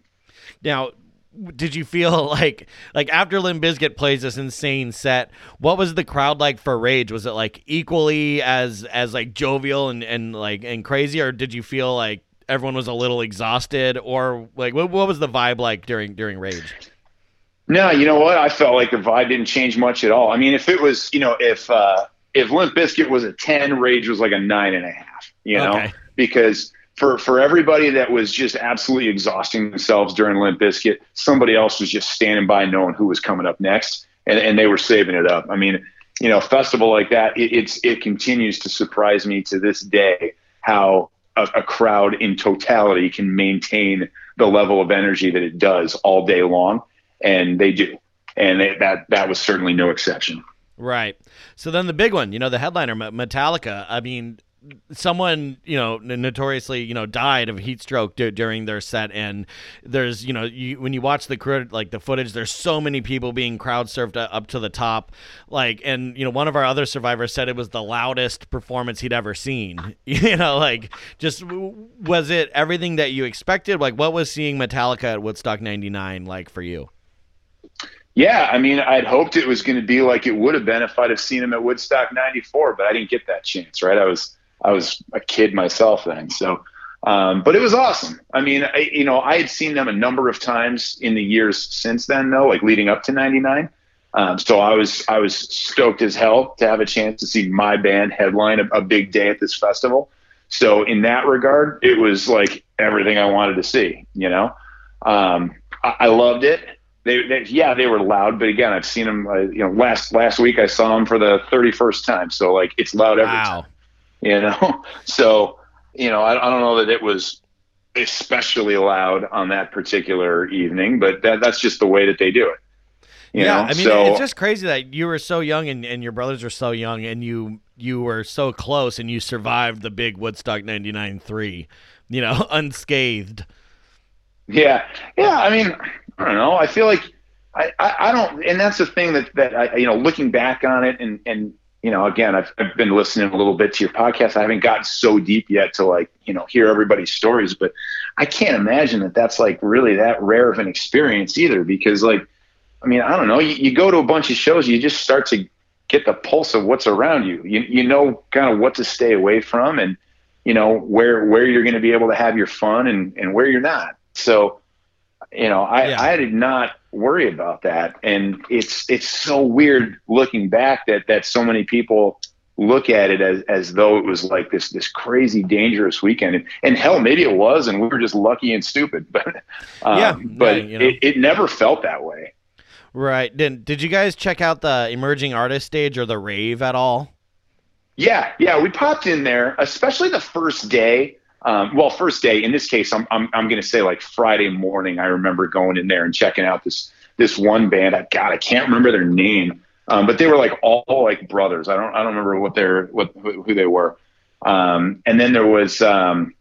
G: Now, did you feel like like after Limp Bizkit plays this insane set, what was the crowd like for Rage? Was it like equally as as like jovial and and like and crazy, or did you feel like everyone was a little exhausted, or like what what was the vibe like during during Rage?
H: No, you know what? I felt like the vibe didn't change much at all. I mean, if it was, you know, if uh, if Limp Bizkit was a ten, Rage was like a nine and a half. You know,
G: Okay.
H: because for for everybody that was just absolutely exhausting themselves during Limp Bizkit, somebody else was just standing by, knowing who was coming up next, and and they were saving it up. I mean, you know, a festival like that, it, it's it continues to surprise me to this day how a, a crowd in totality can maintain the level of energy that it does all day long, and they do, and they, that that was certainly no exception.
G: Right. So then the big one, you know, the headliner Metallica. I mean, someone you know notoriously you know died of heat stroke d- during their set and there's you know you, when you watch the like the footage there's so many people being crowd surfed up to the top like and you know one of our other survivors said it was the loudest performance he'd ever seen you know like just was it everything that you expected like what was seeing metallica at woodstock 99 like for you
H: Yeah, I mean, I'd hoped it was going to be like it would have been if I'd have seen him at Woodstock '94, but I didn't get that chance. Right? I was I was a kid myself then, so. Um, but it was awesome. I mean, I, you know, I had seen them a number of times in the years since then, though, like leading up to '99. Um, so I was I was stoked as hell to have a chance to see my band headline a, a big day at this festival. So in that regard, it was like everything I wanted to see. You know, um, I, I loved it. They, they, yeah, they were loud, but again, I've seen them. Uh, you know, last last week I saw them for the thirty first time, so like it's loud every
G: wow
H: time. You know, so you know, I, I don't know that it was especially loud on that particular evening, but that, that's just the way that they do it. You
G: yeah,
H: know?
G: I mean,
H: so,
G: it's just crazy that you were so young and, and your brothers were so young, and you you were so close, and you survived the big Woodstock '99 three, you know, unscathed.
H: Yeah, yeah. I mean, I don't know. I feel like I, I, I don't, and that's the thing that that I, you know, looking back on it, and and you know, again, I've, I've been listening a little bit to your podcast. I haven't gotten so deep yet to like you know hear everybody's stories, but I can't imagine that that's like really that rare of an experience either. Because like, I mean, I don't know. You, you go to a bunch of shows, you just start to get the pulse of what's around you. You you know kind of what to stay away from and you know where where you're going to be able to have your fun and and where you're not. So you know, I
G: Yeah.
H: I did not worry about that and it's it's so weird looking back that that so many people look at it as as though it was like this this crazy dangerous weekend and, and hell maybe it was and we were just lucky and stupid but um,
G: Yeah,
H: but
G: yeah, you know.
H: it, it never felt that way
G: Right. Did Did you guys check out the emerging artist stage or the rave at all?
H: Yeah, yeah, we popped in there, especially the first day. Um, well, first day in this case, I'm I'm, I'm going to say like Friday morning. I remember going in there and checking out this this one band. I God, I can't remember their name, um, but they were like all like brothers. I don't I don't remember what their what who they were. Um, and then there was um,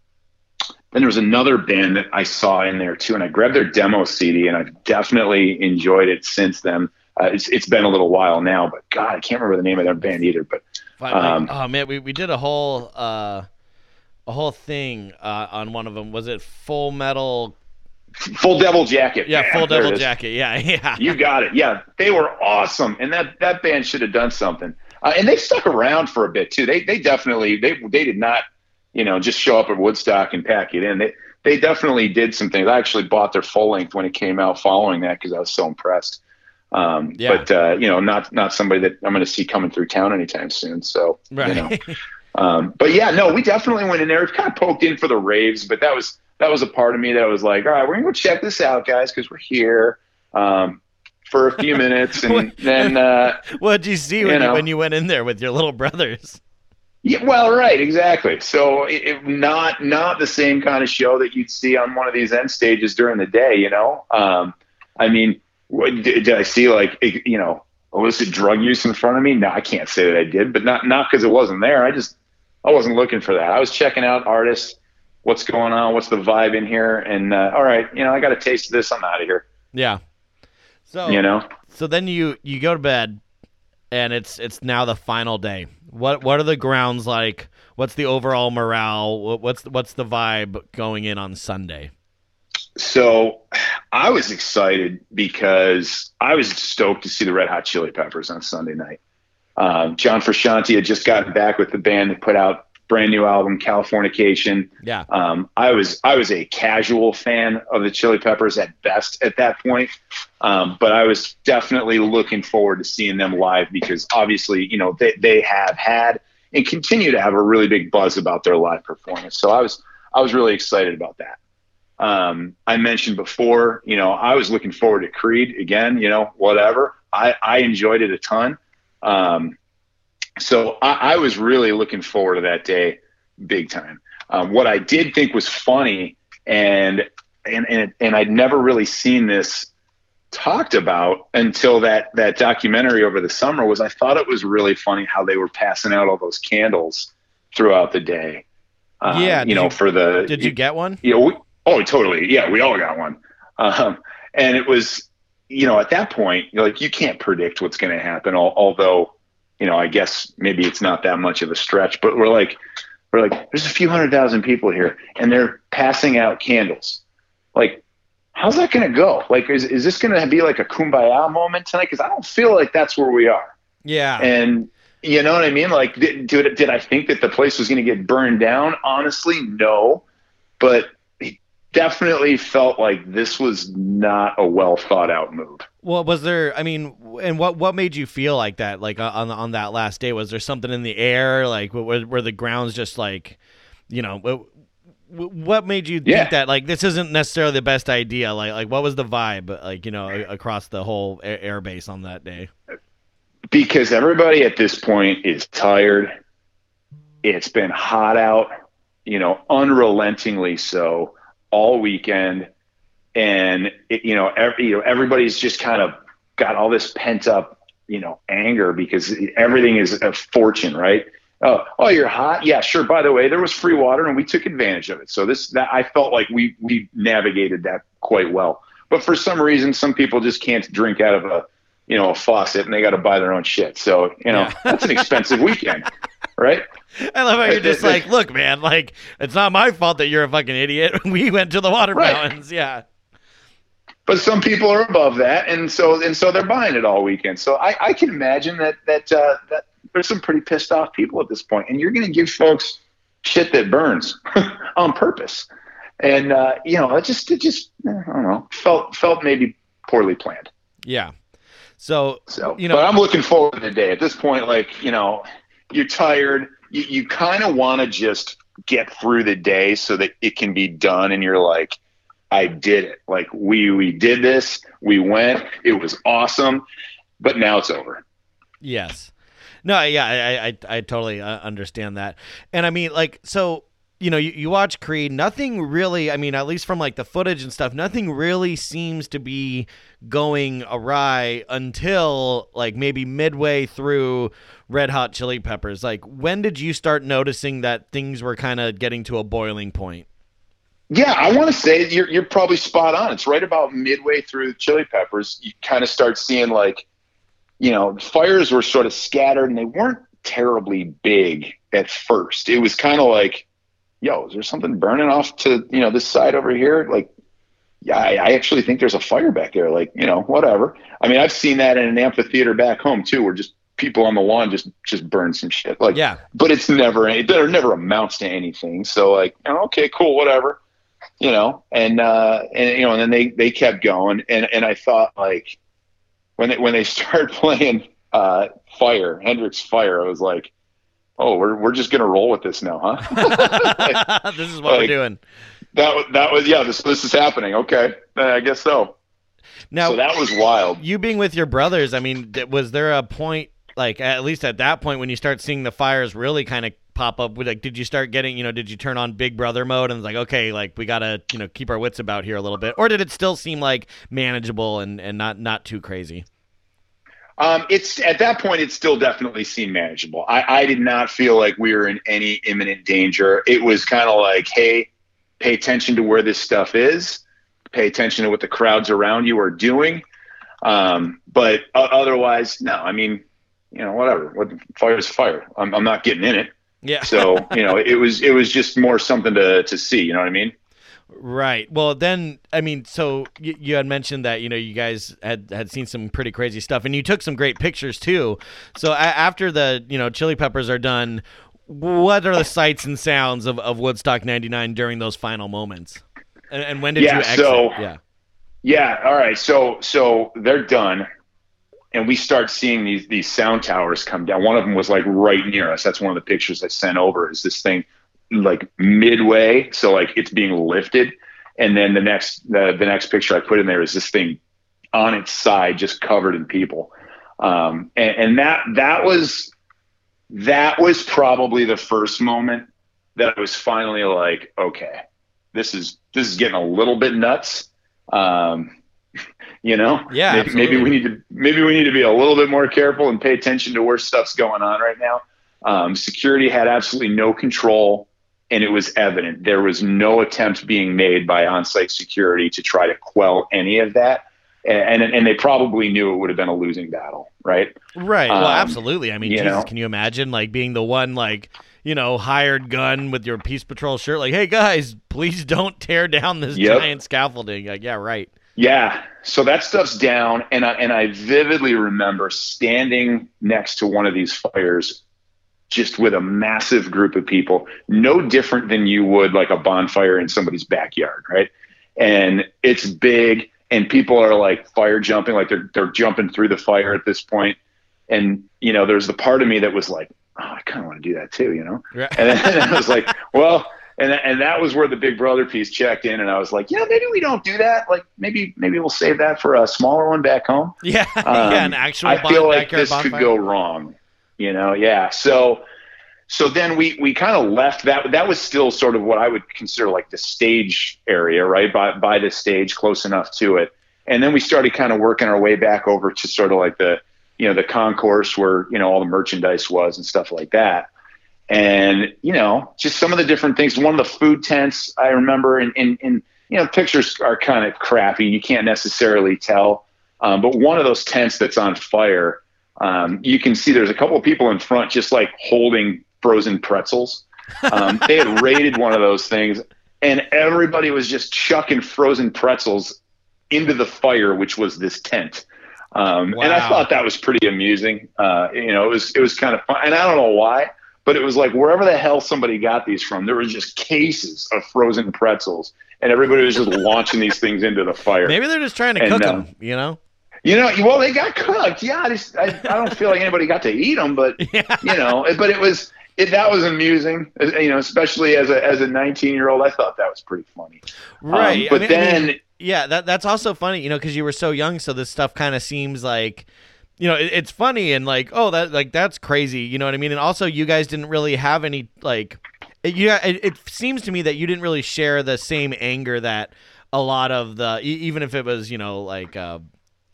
H: then there was another band that I saw in there too, and I grabbed their demo CD, and I've definitely enjoyed it since then. Uh, it's it's been a little while now, but God, I can't remember the name of their band either. But Um,
G: oh man, we, we did a whole uh, a whole thing uh, on one of them. Was it Full Metal?
H: Full Devil Jacket.
G: Yeah, Full Devil. Jacket. Yeah, yeah.
H: You got it. Yeah, they were awesome, and that that band should have done something. Uh, and they stuck around for a bit too. They they definitely they they did not, you know, just show up at Woodstock and pack it in. They they definitely did some things. I actually bought their full length when it came out following that because I was so impressed. Um,
G: Yeah.
H: But uh, you know, not not somebody that I'm going to see coming through town anytime soon. So
G: right.
H: you know. Um, but yeah, no, we definitely went in there. We kind of poked in for the raves, but that was that was a part of me that was like, all right, we're gonna go check this out, guys, because we're here um, for a few minutes, and then uh,
G: what did you see when
H: You
G: you, when you went in there with your little brothers?
H: yeah, well, right, exactly. So it, it, not not the same kind of show that you'd see on one of these end stages during the day, you know. Um, I mean, what, did, did I see like you know illicit drug use in front of me? No, I can't say that I did, but not not because it wasn't there. I just I wasn't looking for that. I was checking out artists, what's going on, what's the vibe in here, and uh, all right, you know, I got a taste of this. I'm out of here.
G: Yeah. So
H: You know,
G: so then you you go to bed, and it's it's now the final day. What what are the grounds like? What's the overall morale? What's what's the vibe going in on Sunday?
H: so I was excited because I was stoked to see the Red Hot Chili Peppers on Sunday night. Um, John Frusciante had just gotten back with the band that put out brand new album Californication.
G: Yeah.
H: Um, I was I was a casual fan of the Chili Peppers at best at that point, um, but I was definitely looking forward to seeing them live because obviously you know they they have had and continue to have a really big buzz about their live performance. So I was I was really excited about that. Um, I mentioned before, you know, I was looking forward to Creed again. You know, whatever. I I enjoyed it a ton. Um, so I, I was really looking forward to that day, big time. Um, what I did think was funny, and and and and I'd never really seen this talked about until that that documentary over the summer was I thought it was really funny how they were passing out all those candles throughout the day. Um,
G: Yeah,
H: you know,
G: you-
H: for the
G: Did you get one?
H: you know, we, oh, totally. Yeah, we all got one. Um, and it was, you know, at that point, like, you can't predict what's going to happen. Although, you know, I guess maybe it's not that much of a stretch, but we're like, we're like, there's a few hundred thousand people here and they're passing out candles. Like, how's that going to go? Like, is, is this going to be like a kumbaya moment tonight? Cause I don't feel like that's where we are.
G: Yeah.
H: And you know what I mean? Like, did, did, did I think that the place was going to get burned down? Honestly, no. But definitely felt like this was not a well thought out move.
G: Well, was there? I mean, and what what made you feel like that? Like uh, on on that last day, was there something in the air? Like were, were the grounds just like, you know, what, what made you
H: Yeah.
G: think that like this isn't necessarily the best idea? Like like what was the vibe like you know across the whole air base on that day?
H: Because everybody at this point is tired. It's been hot out, you know, unrelentingly so all weekend. And, it, you, know, every, you know, everybody's just kind of got all this pent up, you know, anger because everything is a fortune, right? Oh, oh, you're hot. Yeah, sure. By the way, there was free water, and we took advantage of it. So this, that I felt like we we navigated that quite well. But for some reason, some people just can't drink out of a, you know, a faucet, and they got to buy their own shit. So you know,
G: Yeah.
H: that's an expensive weekend, right?
G: I love how you're just like, look, man, like it's not my fault that you're a fucking idiot. We went to the water
H: Right.
G: fountains, yeah.
H: but some people are above that, and so and so they're buying it all weekend. So I, I can imagine that that uh, that there's some pretty pissed off people at this point, and you're going to give folks shit that burns on purpose. And uh, you know, it just it just I don't know felt felt maybe poorly planned.
G: Yeah. So,
H: So
G: you know,
H: but I'm looking forward to the day. At this point, like you know, you're tired. You you kind of want to just get through the day so that it can be done, and you're like, I did it. Like we we did this. We went. It was awesome. But now it's over.
G: Yes. No, yeah, I, I, I totally uh, understand that. And I mean, like, so, you know, you, you watch Creed, nothing really, I mean, at least from like the footage and stuff, nothing really seems to be going awry until like maybe midway through Red Hot Chili Peppers. Like, when did you start noticing that things were kind of getting to a boiling point?
H: Yeah, I want to say you're you're probably spot on. It's right about midway through Chili Peppers. You kind of start seeing like, you know, fires were sort of scattered and they weren't terribly big at first. It was kind of like, yo, is there something burning off to you know this side over here? Like, yeah, I, I actually think there's a fire back there. Like, you know, whatever. I mean, I've seen that in an amphitheater back home too, where just people on the lawn just just burn some shit. Like,
G: Yeah.
H: but it's never it never amounts to anything. So like, okay, cool, whatever you know, and uh, and you know, and then they they kept going, and and I thought like when they when they started playing uh, Fire Hendrix Fire, I was like, oh, we're we're just gonna roll with this now, huh?
G: this is what we're doing.
H: that that was yeah, this this is happening. Okay, uh, I guess so.
G: Now,
H: so that was wild.
G: you being with your brothers, I mean, was there a point, like at least at that point, when you start seeing the fires really kind of pop up? Like, did you start getting, you know, did you turn on Big Brother mode and like, okay, like we gotta, you know, keep our wits about here a little bit, or did it still seem like manageable and and not not too crazy?
H: Um, it's at that point, it still definitely seemed manageable. I, I did not feel like we were in any imminent danger. It was kind of like, hey, pay attention to where this stuff is, pay attention to what the crowds around you are doing. Um, but o- otherwise, no. I mean, you know, whatever. What fire is fire. I'm, I'm not getting in it.
G: Yeah.
H: So you know, it was it was just more something to to see. You know what I mean?
G: Right. Well, then, I mean, so you, you had mentioned that you know you guys had had seen some pretty crazy stuff, and you took some great pictures too. So a- after the you know Chili Peppers are done, what are the sights and sounds of, of Woodstock '99 during those final moments? And, and when did
H: Yeah,
G: you exit?
H: so-
G: yeah.
H: Yeah. All right. So so they're done, and we start seeing these these sound towers come down. One of them was like right near us. That's one of the pictures I sent over. Is this thing like midway? So like it's being lifted, and then the next the, the next picture I put in there is this thing on its side, just covered in people. Um, and, and that that was that was probably the first moment that I was finally like, okay, this is this is getting a little bit nuts. Um, you know,
G: Yeah,
H: maybe, maybe we need to maybe we need to be a little bit more careful and pay attention to where stuff's going on right now. Um, security had absolutely no control, and it was evident there was no attempt being made by on-site security to try to quell any of that. And, and and they probably knew it would have been a losing battle, right?
G: Right. well,
H: Um,
G: absolutely. I mean, Jesus,
H: know?
G: can you imagine like being the one like you know hired gun with your Peace Patrol shirt? Like, hey guys, please don't tear down this
H: Yep.
G: giant scaffolding. Like, yeah, right.
H: Yeah. So that stuff's down, and I, and I vividly remember standing next to one of these fires, just with a massive group of people, no different than you would like a bonfire in somebody's backyard, right? And it's big, and people are like fire jumping, like they're they're jumping through the fire at this point. And you know, there's the part of me that was like, oh, I kind of want to do that too, you know.
G: Right.
H: And then I was like, well, and and that was where the Big Brother piece checked in, and I was like, yeah, maybe we don't do that. Like maybe maybe we'll save that for a smaller one back home.
G: Yeah,
H: Um,
G: yeah, an actual
H: I feel like this
G: bonfire.
H: could go wrong. You know, yeah. So so then we we kind of left that. That was still sort of what I would consider like the stage area, right by by the stage, close enough to it. And then we started kind of working our way back over to sort of like the you know the concourse where you know all the merchandise was and stuff like that and you know just some of the different things one of the food tents i remember and and, and you know pictures are kind of crappy you can't necessarily tell um, but one of those tents that's on fire um, you can see there's a couple of people in front just like holding frozen pretzels um, they had raided one of those things and everybody was just chucking frozen pretzels into the fire, which was this tent. Um, And I thought that was pretty amusing. Uh, you know, it was it was kind of fun, and I don't know why, but it was like wherever the hell somebody got these from, there was just cases of frozen pretzels, and everybody was just launching these things into the fire.
G: Maybe they're just trying to
H: And,
G: cook
H: uh,
G: them. You know?
H: You know, well, they got cooked. Yeah, I, just, I, I don't feel like anybody got to eat them, but
G: Yeah.
H: you know, but it was it, that was amusing. uh, You know, especially as a as a 19 year old, I thought that was pretty funny.
G: Right.
H: Um, but
G: I mean- I
H: then,
G: mean, yeah, that that's also funny, you know, because you were so young, so this stuff kind of seems like, you know, it, it's funny and like, oh, that like that's crazy, you know what I mean? And also, you guys didn't really have any like, it, you, it, it seems to me that you didn't really share the same anger that a lot of the, even if it was, you know, like. uh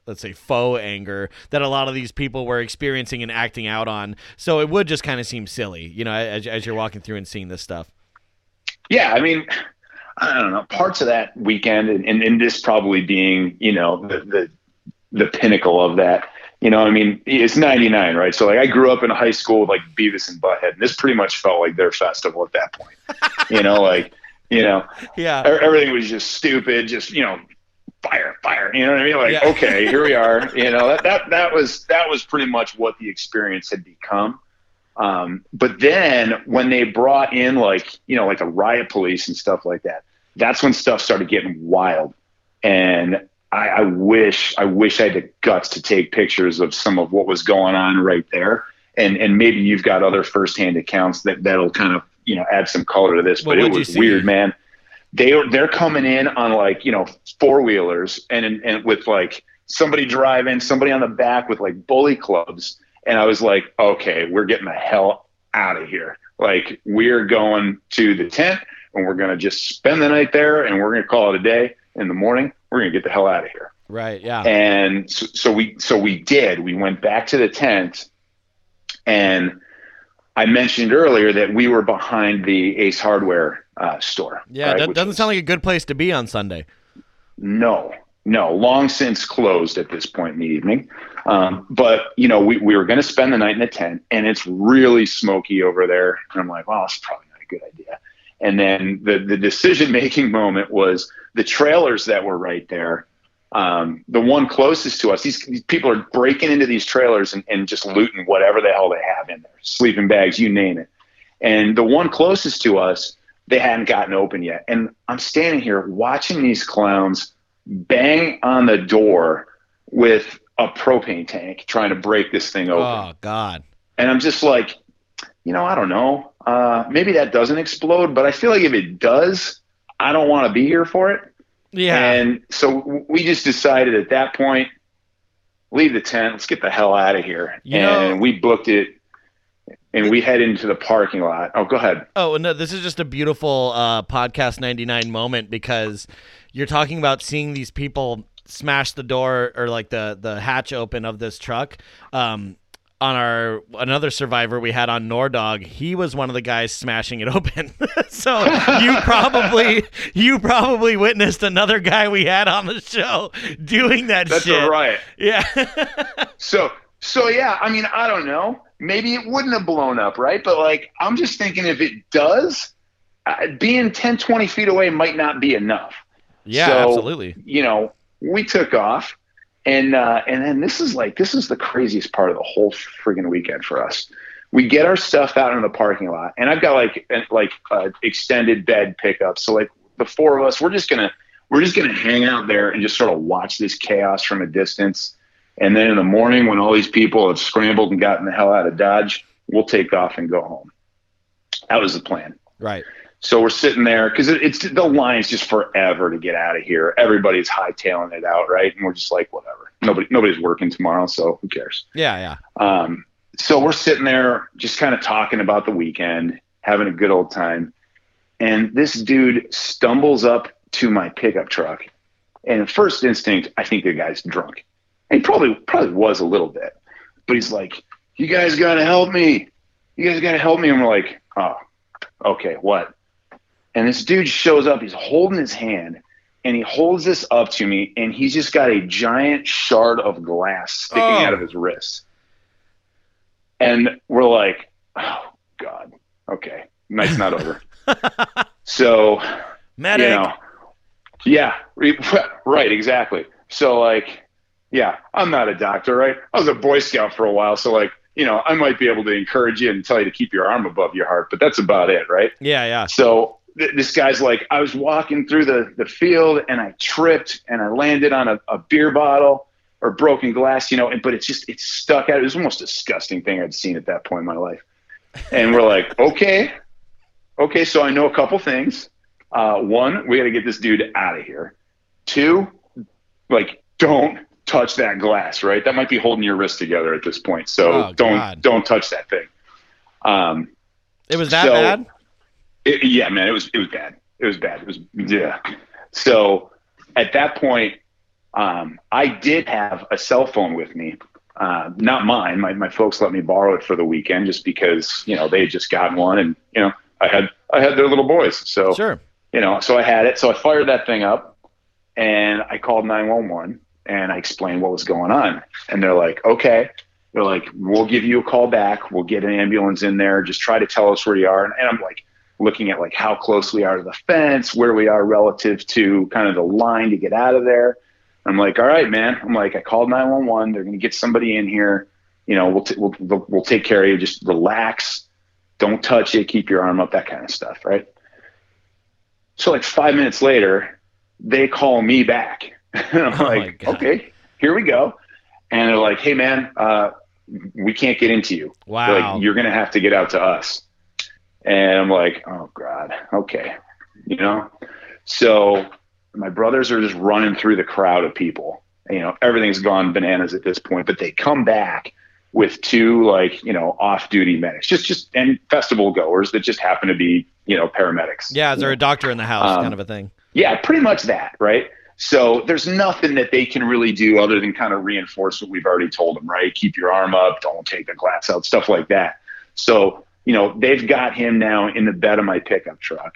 G: Let's say faux anger that a lot of these people were experiencing and acting out on. So it would just kind of seem silly, you know, as, as you're walking through and seeing this stuff.
H: yeah, I mean, I don't know, parts of that weekend, and, and, and this probably being, you know, the, the the pinnacle of that. You know, I mean, it's '99, right? So like, I grew up in high school with like Beavis and Butthead, and this pretty much felt like their festival at that point. you know, like, you know,
G: Yeah.
H: everything was just stupid, just you know, fire, fire. You know what I mean? Like,
G: Yeah.
H: okay, here we are. You know, that that that was that was pretty much what the experience had become. Um, but then when they brought in like you know like the riot police and stuff like that, that's when stuff started getting wild. And I, I wish I wish I had the guts to take pictures of some of what was going on right there. And and maybe you've got other firsthand accounts that that'll kind of you know add some color to this.
G: Well,
H: but it was weird, man they they're coming in on like you know four wheelers and and with like somebody driving, somebody on the back with like bully clubs, and I was like, okay, we're getting the hell out of here. Like we're going to the tent and we're gonna just spend the night there and we're gonna call it a day. In the morning, we're gonna get the hell out of here.
G: Right. Yeah.
H: And so, so we so we did. We went back to the tent, and I mentioned earlier that we were behind the Ace Hardware uh, store.
G: Yeah,
H: right,
G: that
H: which
G: doesn't
H: was-
G: sound like a good place to be on Sunday.
H: no, no, long since closed at this point in the evening. Um, but you know, we, we were going to spend the night in the tent, and it's really smoky over there. And I'm like, well, it's probably not a good idea. And then the the decision making moment was the trailers that were right there. Um, the one closest to us, these, these people are breaking into these trailers and, and just looting whatever the hell they have in there, sleeping bags, you name it. And the one closest to us, they hadn't gotten open yet. And I'm standing here watching these clowns bang on the door with a propane tank trying to break this thing open.
G: Oh God.
H: And I'm just like, you know, I don't know. Uh, maybe that doesn't explode, but I feel like if it does, I don't want to be here for it.
G: Yeah.
H: And so we just decided at that point, leave the tent. Let's get the hell out of here.
G: You
H: and
G: know-
H: we booked it, and we head into the parking lot. Oh, go ahead.
G: Oh no, this is just a beautiful uh, podcast ninety nine moment because you're talking about seeing these people smash the door or like the the hatch open of this truck. Um, on our another survivor we had on Nordog, he was one of the guys smashing it open. so you probably you probably witnessed another guy we had on the show doing that
H: That's
G: shit.
H: all right.
G: Yeah.
H: So, so yeah, I mean, I don't know. Maybe it wouldn't have blown up, right? But like, I'm just thinking if it does, uh, being 10, 20 feet away might not be enough.
G: yeah,
H: So,
G: absolutely.
H: You know, we took off, and uh, and then this is like this is the craziest part of the whole friggin' weekend for us. We get our stuff out in the parking lot, and I've got like an, like uh, extended bed pickup. So like the four of us, we're just gonna we're just gonna hang out there and just sort of watch this chaos from a distance. And then in the morning, when all these people have scrambled and gotten the hell out of Dodge, we'll take off and go home. That was the plan.
G: Right.
H: So we're sitting there because it, it's the line's just forever to get out of here. Everybody's hightailing it out, right? And we're just like, whatever. Nobody, nobody's working tomorrow, so who cares?
G: Yeah, yeah.
H: Um, so we're sitting there, just kind of talking about the weekend, having a good old time. And this dude stumbles up to my pickup truck, and first instinct, I think the guy's drunk. He probably probably was a little bit, but he's like, "You guys got to help me! You guys got to help me!" And we're like, "Oh, okay, what?" And this dude shows up. He's holding his hand, and he holds this up to me, and he's just got a giant shard of glass sticking
G: Oh.
H: out of his wrist. And we're like, "Oh God, okay, night's not over." so
G: Medic.
H: you know, Yeah, right, exactly. So like, yeah, I'm not a doctor, right? I was a Boy Scout for a while, so like, you know, I might be able to encourage you and tell you to keep your arm above your heart, but that's about it, right?
G: Yeah, yeah.
H: So th- this guy's like, I was walking through the, the field and I tripped and I landed on a, a beer bottle or broken glass, you know, and, but it's just, it's stuck out. It was the most disgusting thing I'd seen at that point in my life. And we're like, okay, okay. So I know a couple things. Uh, one, we got to get this dude out of here. Two, like, don't touch that glass, right? That might be holding your wrist together at this point. So
G: Oh,
H: don't,
G: God.
H: don't touch that thing. Um,
G: It was that
H: So-
G: bad?
H: it, yeah, man, it was it was bad. It was bad. It was yeah. So at that point, um, I did have a cell phone with me, uh, not mine. My my folks let me borrow it for the weekend just because you know they had just gotten one, and you know I had I had their little boys, so
G: Sure.
H: you know so I had it. So I fired that thing up, and I called nine one one, and I explained what was going on, and they're like, okay. They're like, we'll give you a call back. We'll get an ambulance in there. Just try to tell us where you are. And, and I'm like, looking at like how close we are to the fence, where we are relative to kind of the line to get out of there. I'm like, all right, man. I'm like, I called 911. They're going to get somebody in here. You know, we'll, t- we'll, we'll, we'll take care of you. Just relax. Don't touch it. Keep your arm up, that kind of stuff. Right. So like five minutes later, they call me back. And I'm
G: Oh
H: like, okay, here we go. And they're like, hey man, uh, we can't get into you. They're Like, you're going to have to get out to us. And I'm like, oh God, okay. You know? So my brothers are just running through the crowd of people. You know, everything's gone bananas at this point, but they come back with two like, you know, off duty medics, just, just, and festival goers that just happen to be, you know, paramedics.
G: yeah, is there a doctor in the house
H: Um,
G: kind of a thing?
H: Yeah, pretty much that, right? So there's nothing that they can really do other than kind of reinforce what we've already told them, right? Keep your arm up, don't take the glass out, stuff like that. So, you know, they've got him now in the bed of my pickup truck,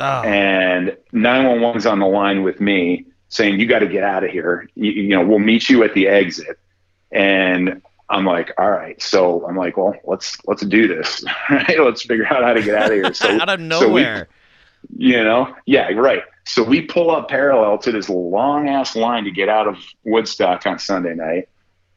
G: Oh,
H: and 911's on the line with me saying, You got to get out of here. You, you know, we'll meet you at the exit. And I'm like, All right. So I'm like, Well, let's, let's do this, right? Let's figure out how to get out of here. So,
G: out of
H: so we-
G: nowhere.
H: you know yeah right so we pull up parallel to this long ass line to get out of woodstock on sunday night.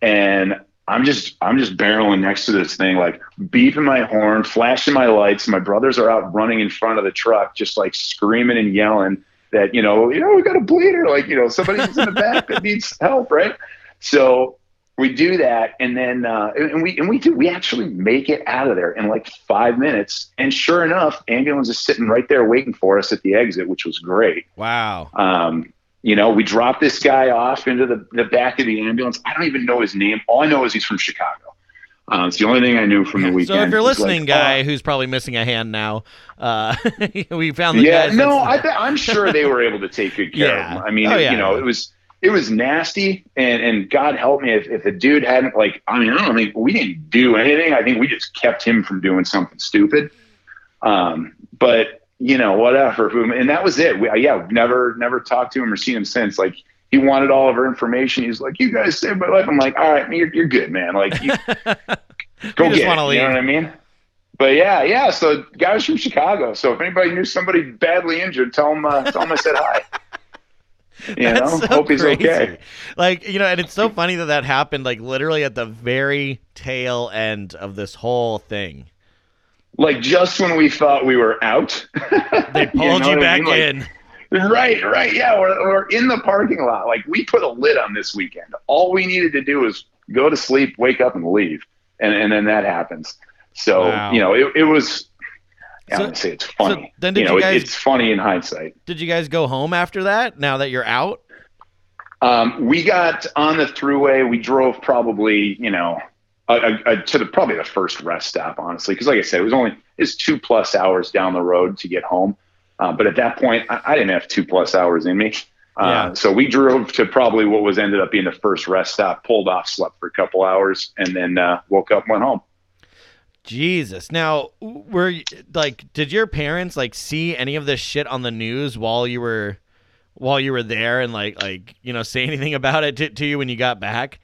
H: And i'm just i'm just barreling next to this thing like beeping my horn flashing my lights. My brothers are out running in front of the truck just like screaming and yelling that you know you know we got a bleeder. Like you know somebody's in the back that needs help right? So we do that and then uh, and we and we do we actually make it out of there in like five minutes and sure enough ambulance is sitting right there waiting for us at the exit which was great
G: Wow.
H: um, you know we dropped this guy off into the, the back of the ambulance i don't even know his name all i know is he's from chicago um, it's the only thing i knew from the weekend
G: So if you're
H: He's like,
G: listening, guy,
H: "Oh,
G: who's probably missing a hand now, uh, we found the
H: yeah, no, I I'm sure they were able to take good care
G: Yeah.
H: of him. I mean,
G: Oh, yeah.
H: you know, it was it was nasty, and and God help me if, if the dude hadn't like, I mean, I don't think we didn't do anything. I think we just kept him from doing something stupid. Um, but you know, whatever, and that was it. We, yeah, never never talked to him or seen him since. Like. He wanted all of our information. He's like, "You guys saved my life." I'm like, "All right, you're, you're good, man. Like, you, go get it.
G: leave.
H: You know what I mean?" But yeah, yeah. So guys from Chicago. So if anybody knew somebody badly injured, tell them, uh, tell them I said hi. You
G: That's
H: know,
G: so
H: hope he's
G: crazy.
H: okay.
G: Like you know, and it's so funny that that happened like literally at the very tail end of this whole thing.
H: Like just when we thought we were out,
G: They pulled you,
H: know what
G: back
H: I mean? Like,
G: in.
H: Right, right. Yeah, we're, we're in the parking lot. Like we put a lid on this weekend. All we needed to do was go to sleep, wake up, and leave, and and then that happens. So
G: Wow.
H: you know, it, it was. Yeah,
G: So-
H: say it's funny.
G: then did
H: you know,
G: you guys-
H: it's funny in hindsight.
G: Did you guys go home after that? Now that you're out,
H: Um, we got on the throughway. We drove probably, you know, a, a, a, to the probably the first rest stop, honestly, because like I said, it was only it's two plus hours down the road to get home. Uh, but at that point, I, I didn't have two plus hours in me. Uh,
G: Yeah.
H: So we drove to probably what was ended up being the first rest stop. Pulled off, slept for a couple hours, and then uh, woke up, and went home.
G: Jesus. Now, were like, did your parents like see any of this shit on the news while you were, while you were there, and like, like you know, say anything about it to, to you when you got back?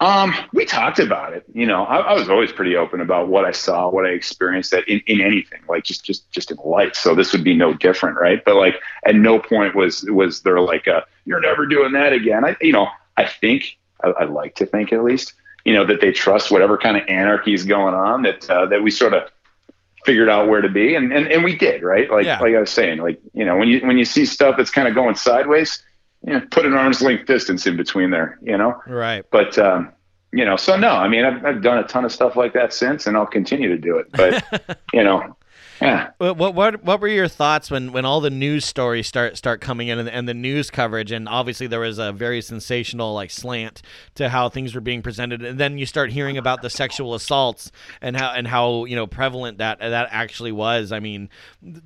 H: Um, we talked about it. You know, I, I, was always pretty open about what I saw, what I experienced that in, in anything, like just just just in life. So this would be no different, right? But like, at no point was was there like a you're never doing that again. I, you know, I think I, I like to think at least, you know, that they trust whatever kind of anarchy is going on. That uh, that we sort of figured out where to be, and and, and we did, right? Like yeah. like I was saying, like you know, when you when you see stuff that's kind of going sideways you know, put an arm's length distance in between there, you know?
G: Right.
H: But, um, you know, so no, I mean, I've, I've done a ton of stuff like that since, and I'll continue to do it. But, you know, yeah.
G: What what what were your thoughts when, when all the news stories start start coming in and, and, the news coverage and obviously there was a very sensational like slant to how things were being presented and then you start hearing about the sexual assaults and how and how you know prevalent that that actually was. I mean,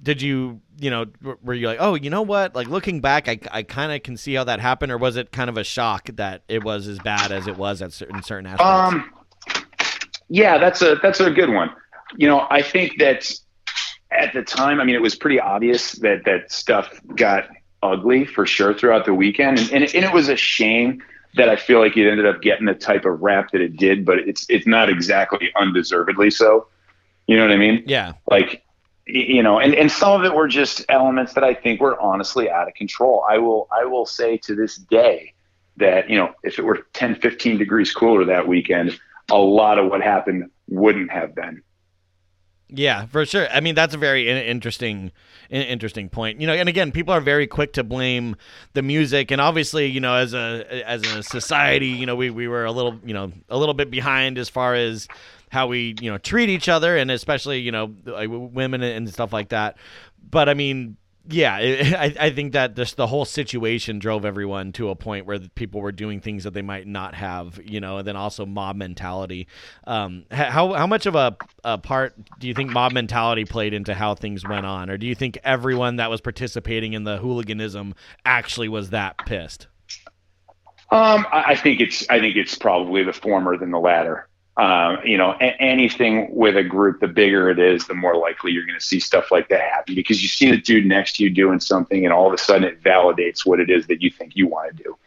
G: did you you know were you like oh you know what like looking back I I kind of can see how that happened or was it kind of a shock that it was as bad as it was at certain certain aspects?
H: Um, yeah, that's a that's a good one. You know, I think that at the time, I mean, it was pretty obvious that that stuff got ugly for sure throughout the weekend, and and, and it was a shame that I feel like it ended up getting the type of rap that it did, but it's it's not exactly undeservedly so. You know what I mean?
G: Yeah.
H: Like you know, and, and some of it were just elements that I think were honestly out of control. I will I will say to this day that, you know, if it were 10, 15 degrees cooler that weekend, a lot of what happened wouldn't have been.
G: Yeah, for sure. I mean, that's a very interesting, interesting point. You know, and again, people are very quick to blame the music, and obviously, you know, as a as a society, you know, we we were a little, you know, a little bit behind as far as how we, you know, treat each other, and especially, you know, women and stuff like that. But I mean, yeah, it, I, I think that just the whole situation drove everyone to a point where people were doing things that they might not have, you know, and then also mob mentality. Um, how how much of a, a part do you think mob mentality played into how things went on, or do you think everyone that was participating in the hooliganism actually was that pissed?
H: Um, I think it's I think it's probably the former than the latter. Um, you know, a- anything with a group, the bigger it is, the more likely you're going to see stuff like that happen because you see the dude next to you doing something, and all of a sudden it validates what it is that you think you want to do.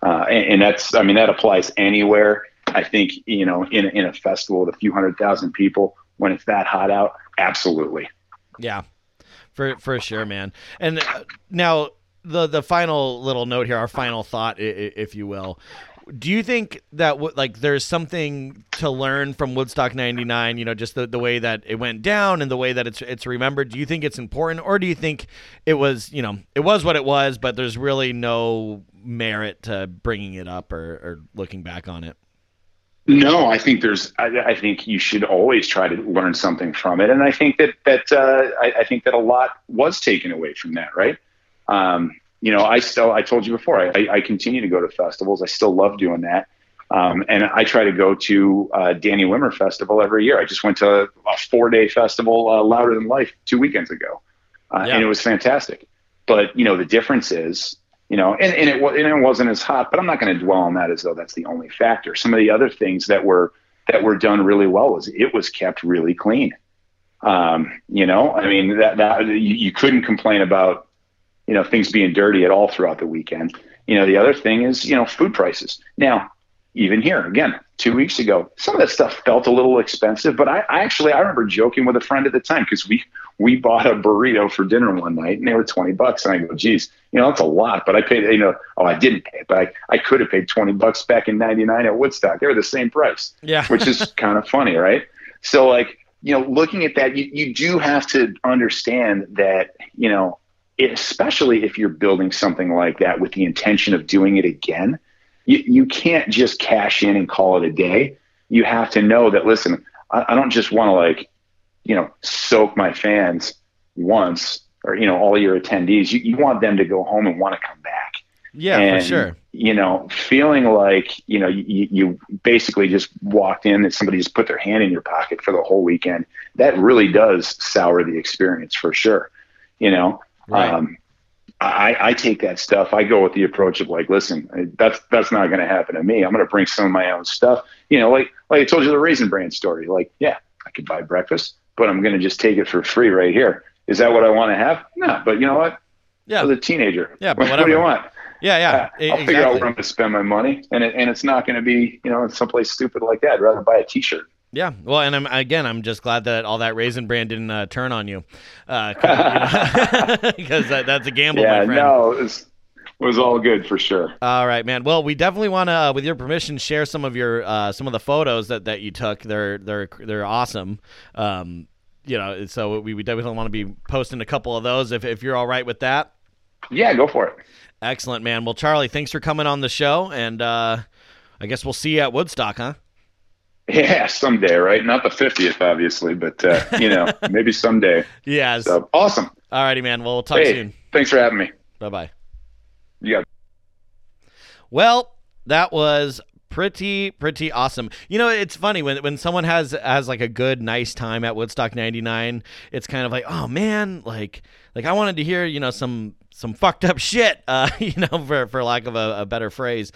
H: Uh, and, and, that's, I mean, that applies anywhere. I think, you know, in in a festival with a few hundred thousand people, when it's that hot out, absolutely.
G: Yeah, for for sure, man. And uh, now the the final little note here, our final thought, if you will do you think that like there's something to learn from Woodstock 99 you know just the, the way that it went down and the way that it's it's remembered do you think it's important or do you think it was you know it was what it was but there's really no merit to bringing it up or, or looking back on it
H: no, I think there's. I, I, think you should always try to learn something from it, and I think that that uh, I, I, think that a lot was taken away from that, right? Um, you know, I still, I told you before, I, I continue to go to festivals. I still love doing that. Um, and I try to go to uh, Danny Wimmer Festival every year. I just went to a four day festival, uh, Louder Than Life, two weekends ago. Uh, yeah. And it was fantastic. But, you know, the difference is, you know, and, and, it, and it wasn't as hot, but I'm not going to dwell on that as though that's the only factor. Some of the other things that were, that were done really well was it was kept really clean. Um, you know, I mean, that, that you, you couldn't complain about you know, things being dirty at all throughout the weekend. You know, the other thing is, you know, food prices. Now, even here, again, two weeks ago, some of that stuff felt a little expensive, but I, I actually I remember joking with a friend at the time because we we bought a burrito for dinner one night and they were twenty bucks, and I go, geez, you know, that's a lot, but I paid, you know, oh, I didn't pay, it, but I, I could have paid twenty bucks back in '99 at Woodstock. They were the same price,
G: yeah,
H: which is kind of funny, right? So like, you know, looking at that, you you do have to understand that, you know, especially if you're building something like that with the intention of doing it again, you, you can't just cash in and call it a day. You have to know that, listen, I, I don't just want to like, you know, soak my fans once or, you know, all your attendees. You, you want them to go home and want to come back.
G: Yeah, and, for sure.
H: You know, feeling like, you know, you, you basically just walked in and somebody just put their hand in your pocket for the whole weekend. That really does sour the experience for sure. You know, Right. Um, I, I take that stuff. I go with the approach of like, listen, that's that's not going to happen to me. I'm going to bring some of my own stuff. You know, like like I told you the raisin bran story. Like, yeah, I could buy breakfast, but I'm going to just take it for free right here. Is that what I want to have? No, but you know what?
G: Yeah,
H: as a teenager.
G: Yeah, but
H: what, what do you want?
G: Yeah, yeah,
H: I'll figure out where I'm going to spend my money, and it, and it's not going to be you know someplace stupid like that. I'd rather buy a T-shirt.
G: Yeah, well, and I'm again, I'm just glad that all that raisin bran didn't uh, turn on you, because that, that's a gamble,
H: yeah,
G: my friend.
H: no, it was, it was all good for sure.
G: All right, man. Well, we definitely want to, uh, with your permission, share some of your uh, some of the photos that, that you took. They're they're they're awesome. Um, you know, so we, we definitely want to be posting a couple of those if if you're all right with that.
H: Yeah, go for it.
G: Excellent, man. Well, Charlie, thanks for coming on the show, and uh, I guess we'll see you at Woodstock, huh?
H: Yeah, someday, right? Not the 50th, obviously, but uh, you know, maybe someday.
G: Yeah.
H: So awesome.
G: All righty, man. Well, we'll talk
H: Hey,
G: soon.
H: thanks for having me.
G: Bye bye.
H: You got.
G: Well, that was pretty pretty awesome. You know, it's funny when when someone has has like a good nice time at Woodstock 99, it's kind of like, "Oh man, like like I wanted to hear, you know, some some fucked up shit, uh, you know, for for lack of a, a better phrase."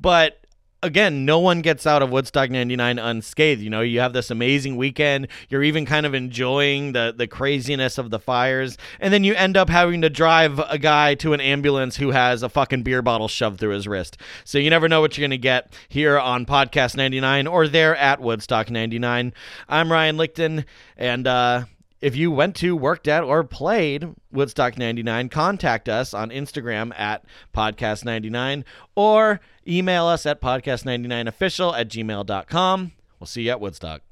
G: But again, no one gets out of Woodstock 99 unscathed. You know, you have this amazing weekend. You're even kind of enjoying the, the craziness of the fires. And then you end up having to drive a guy to an ambulance who has a fucking beer bottle shoved through his wrist. So you never know what you're going to get here on Podcast 99 or there at Woodstock 99. I'm Ryan Lichten. And, uh, if you went to, worked at, or played Woodstock 99, contact us on Instagram at podcast99 or email us at podcast99official at gmail.com. We'll see you at Woodstock.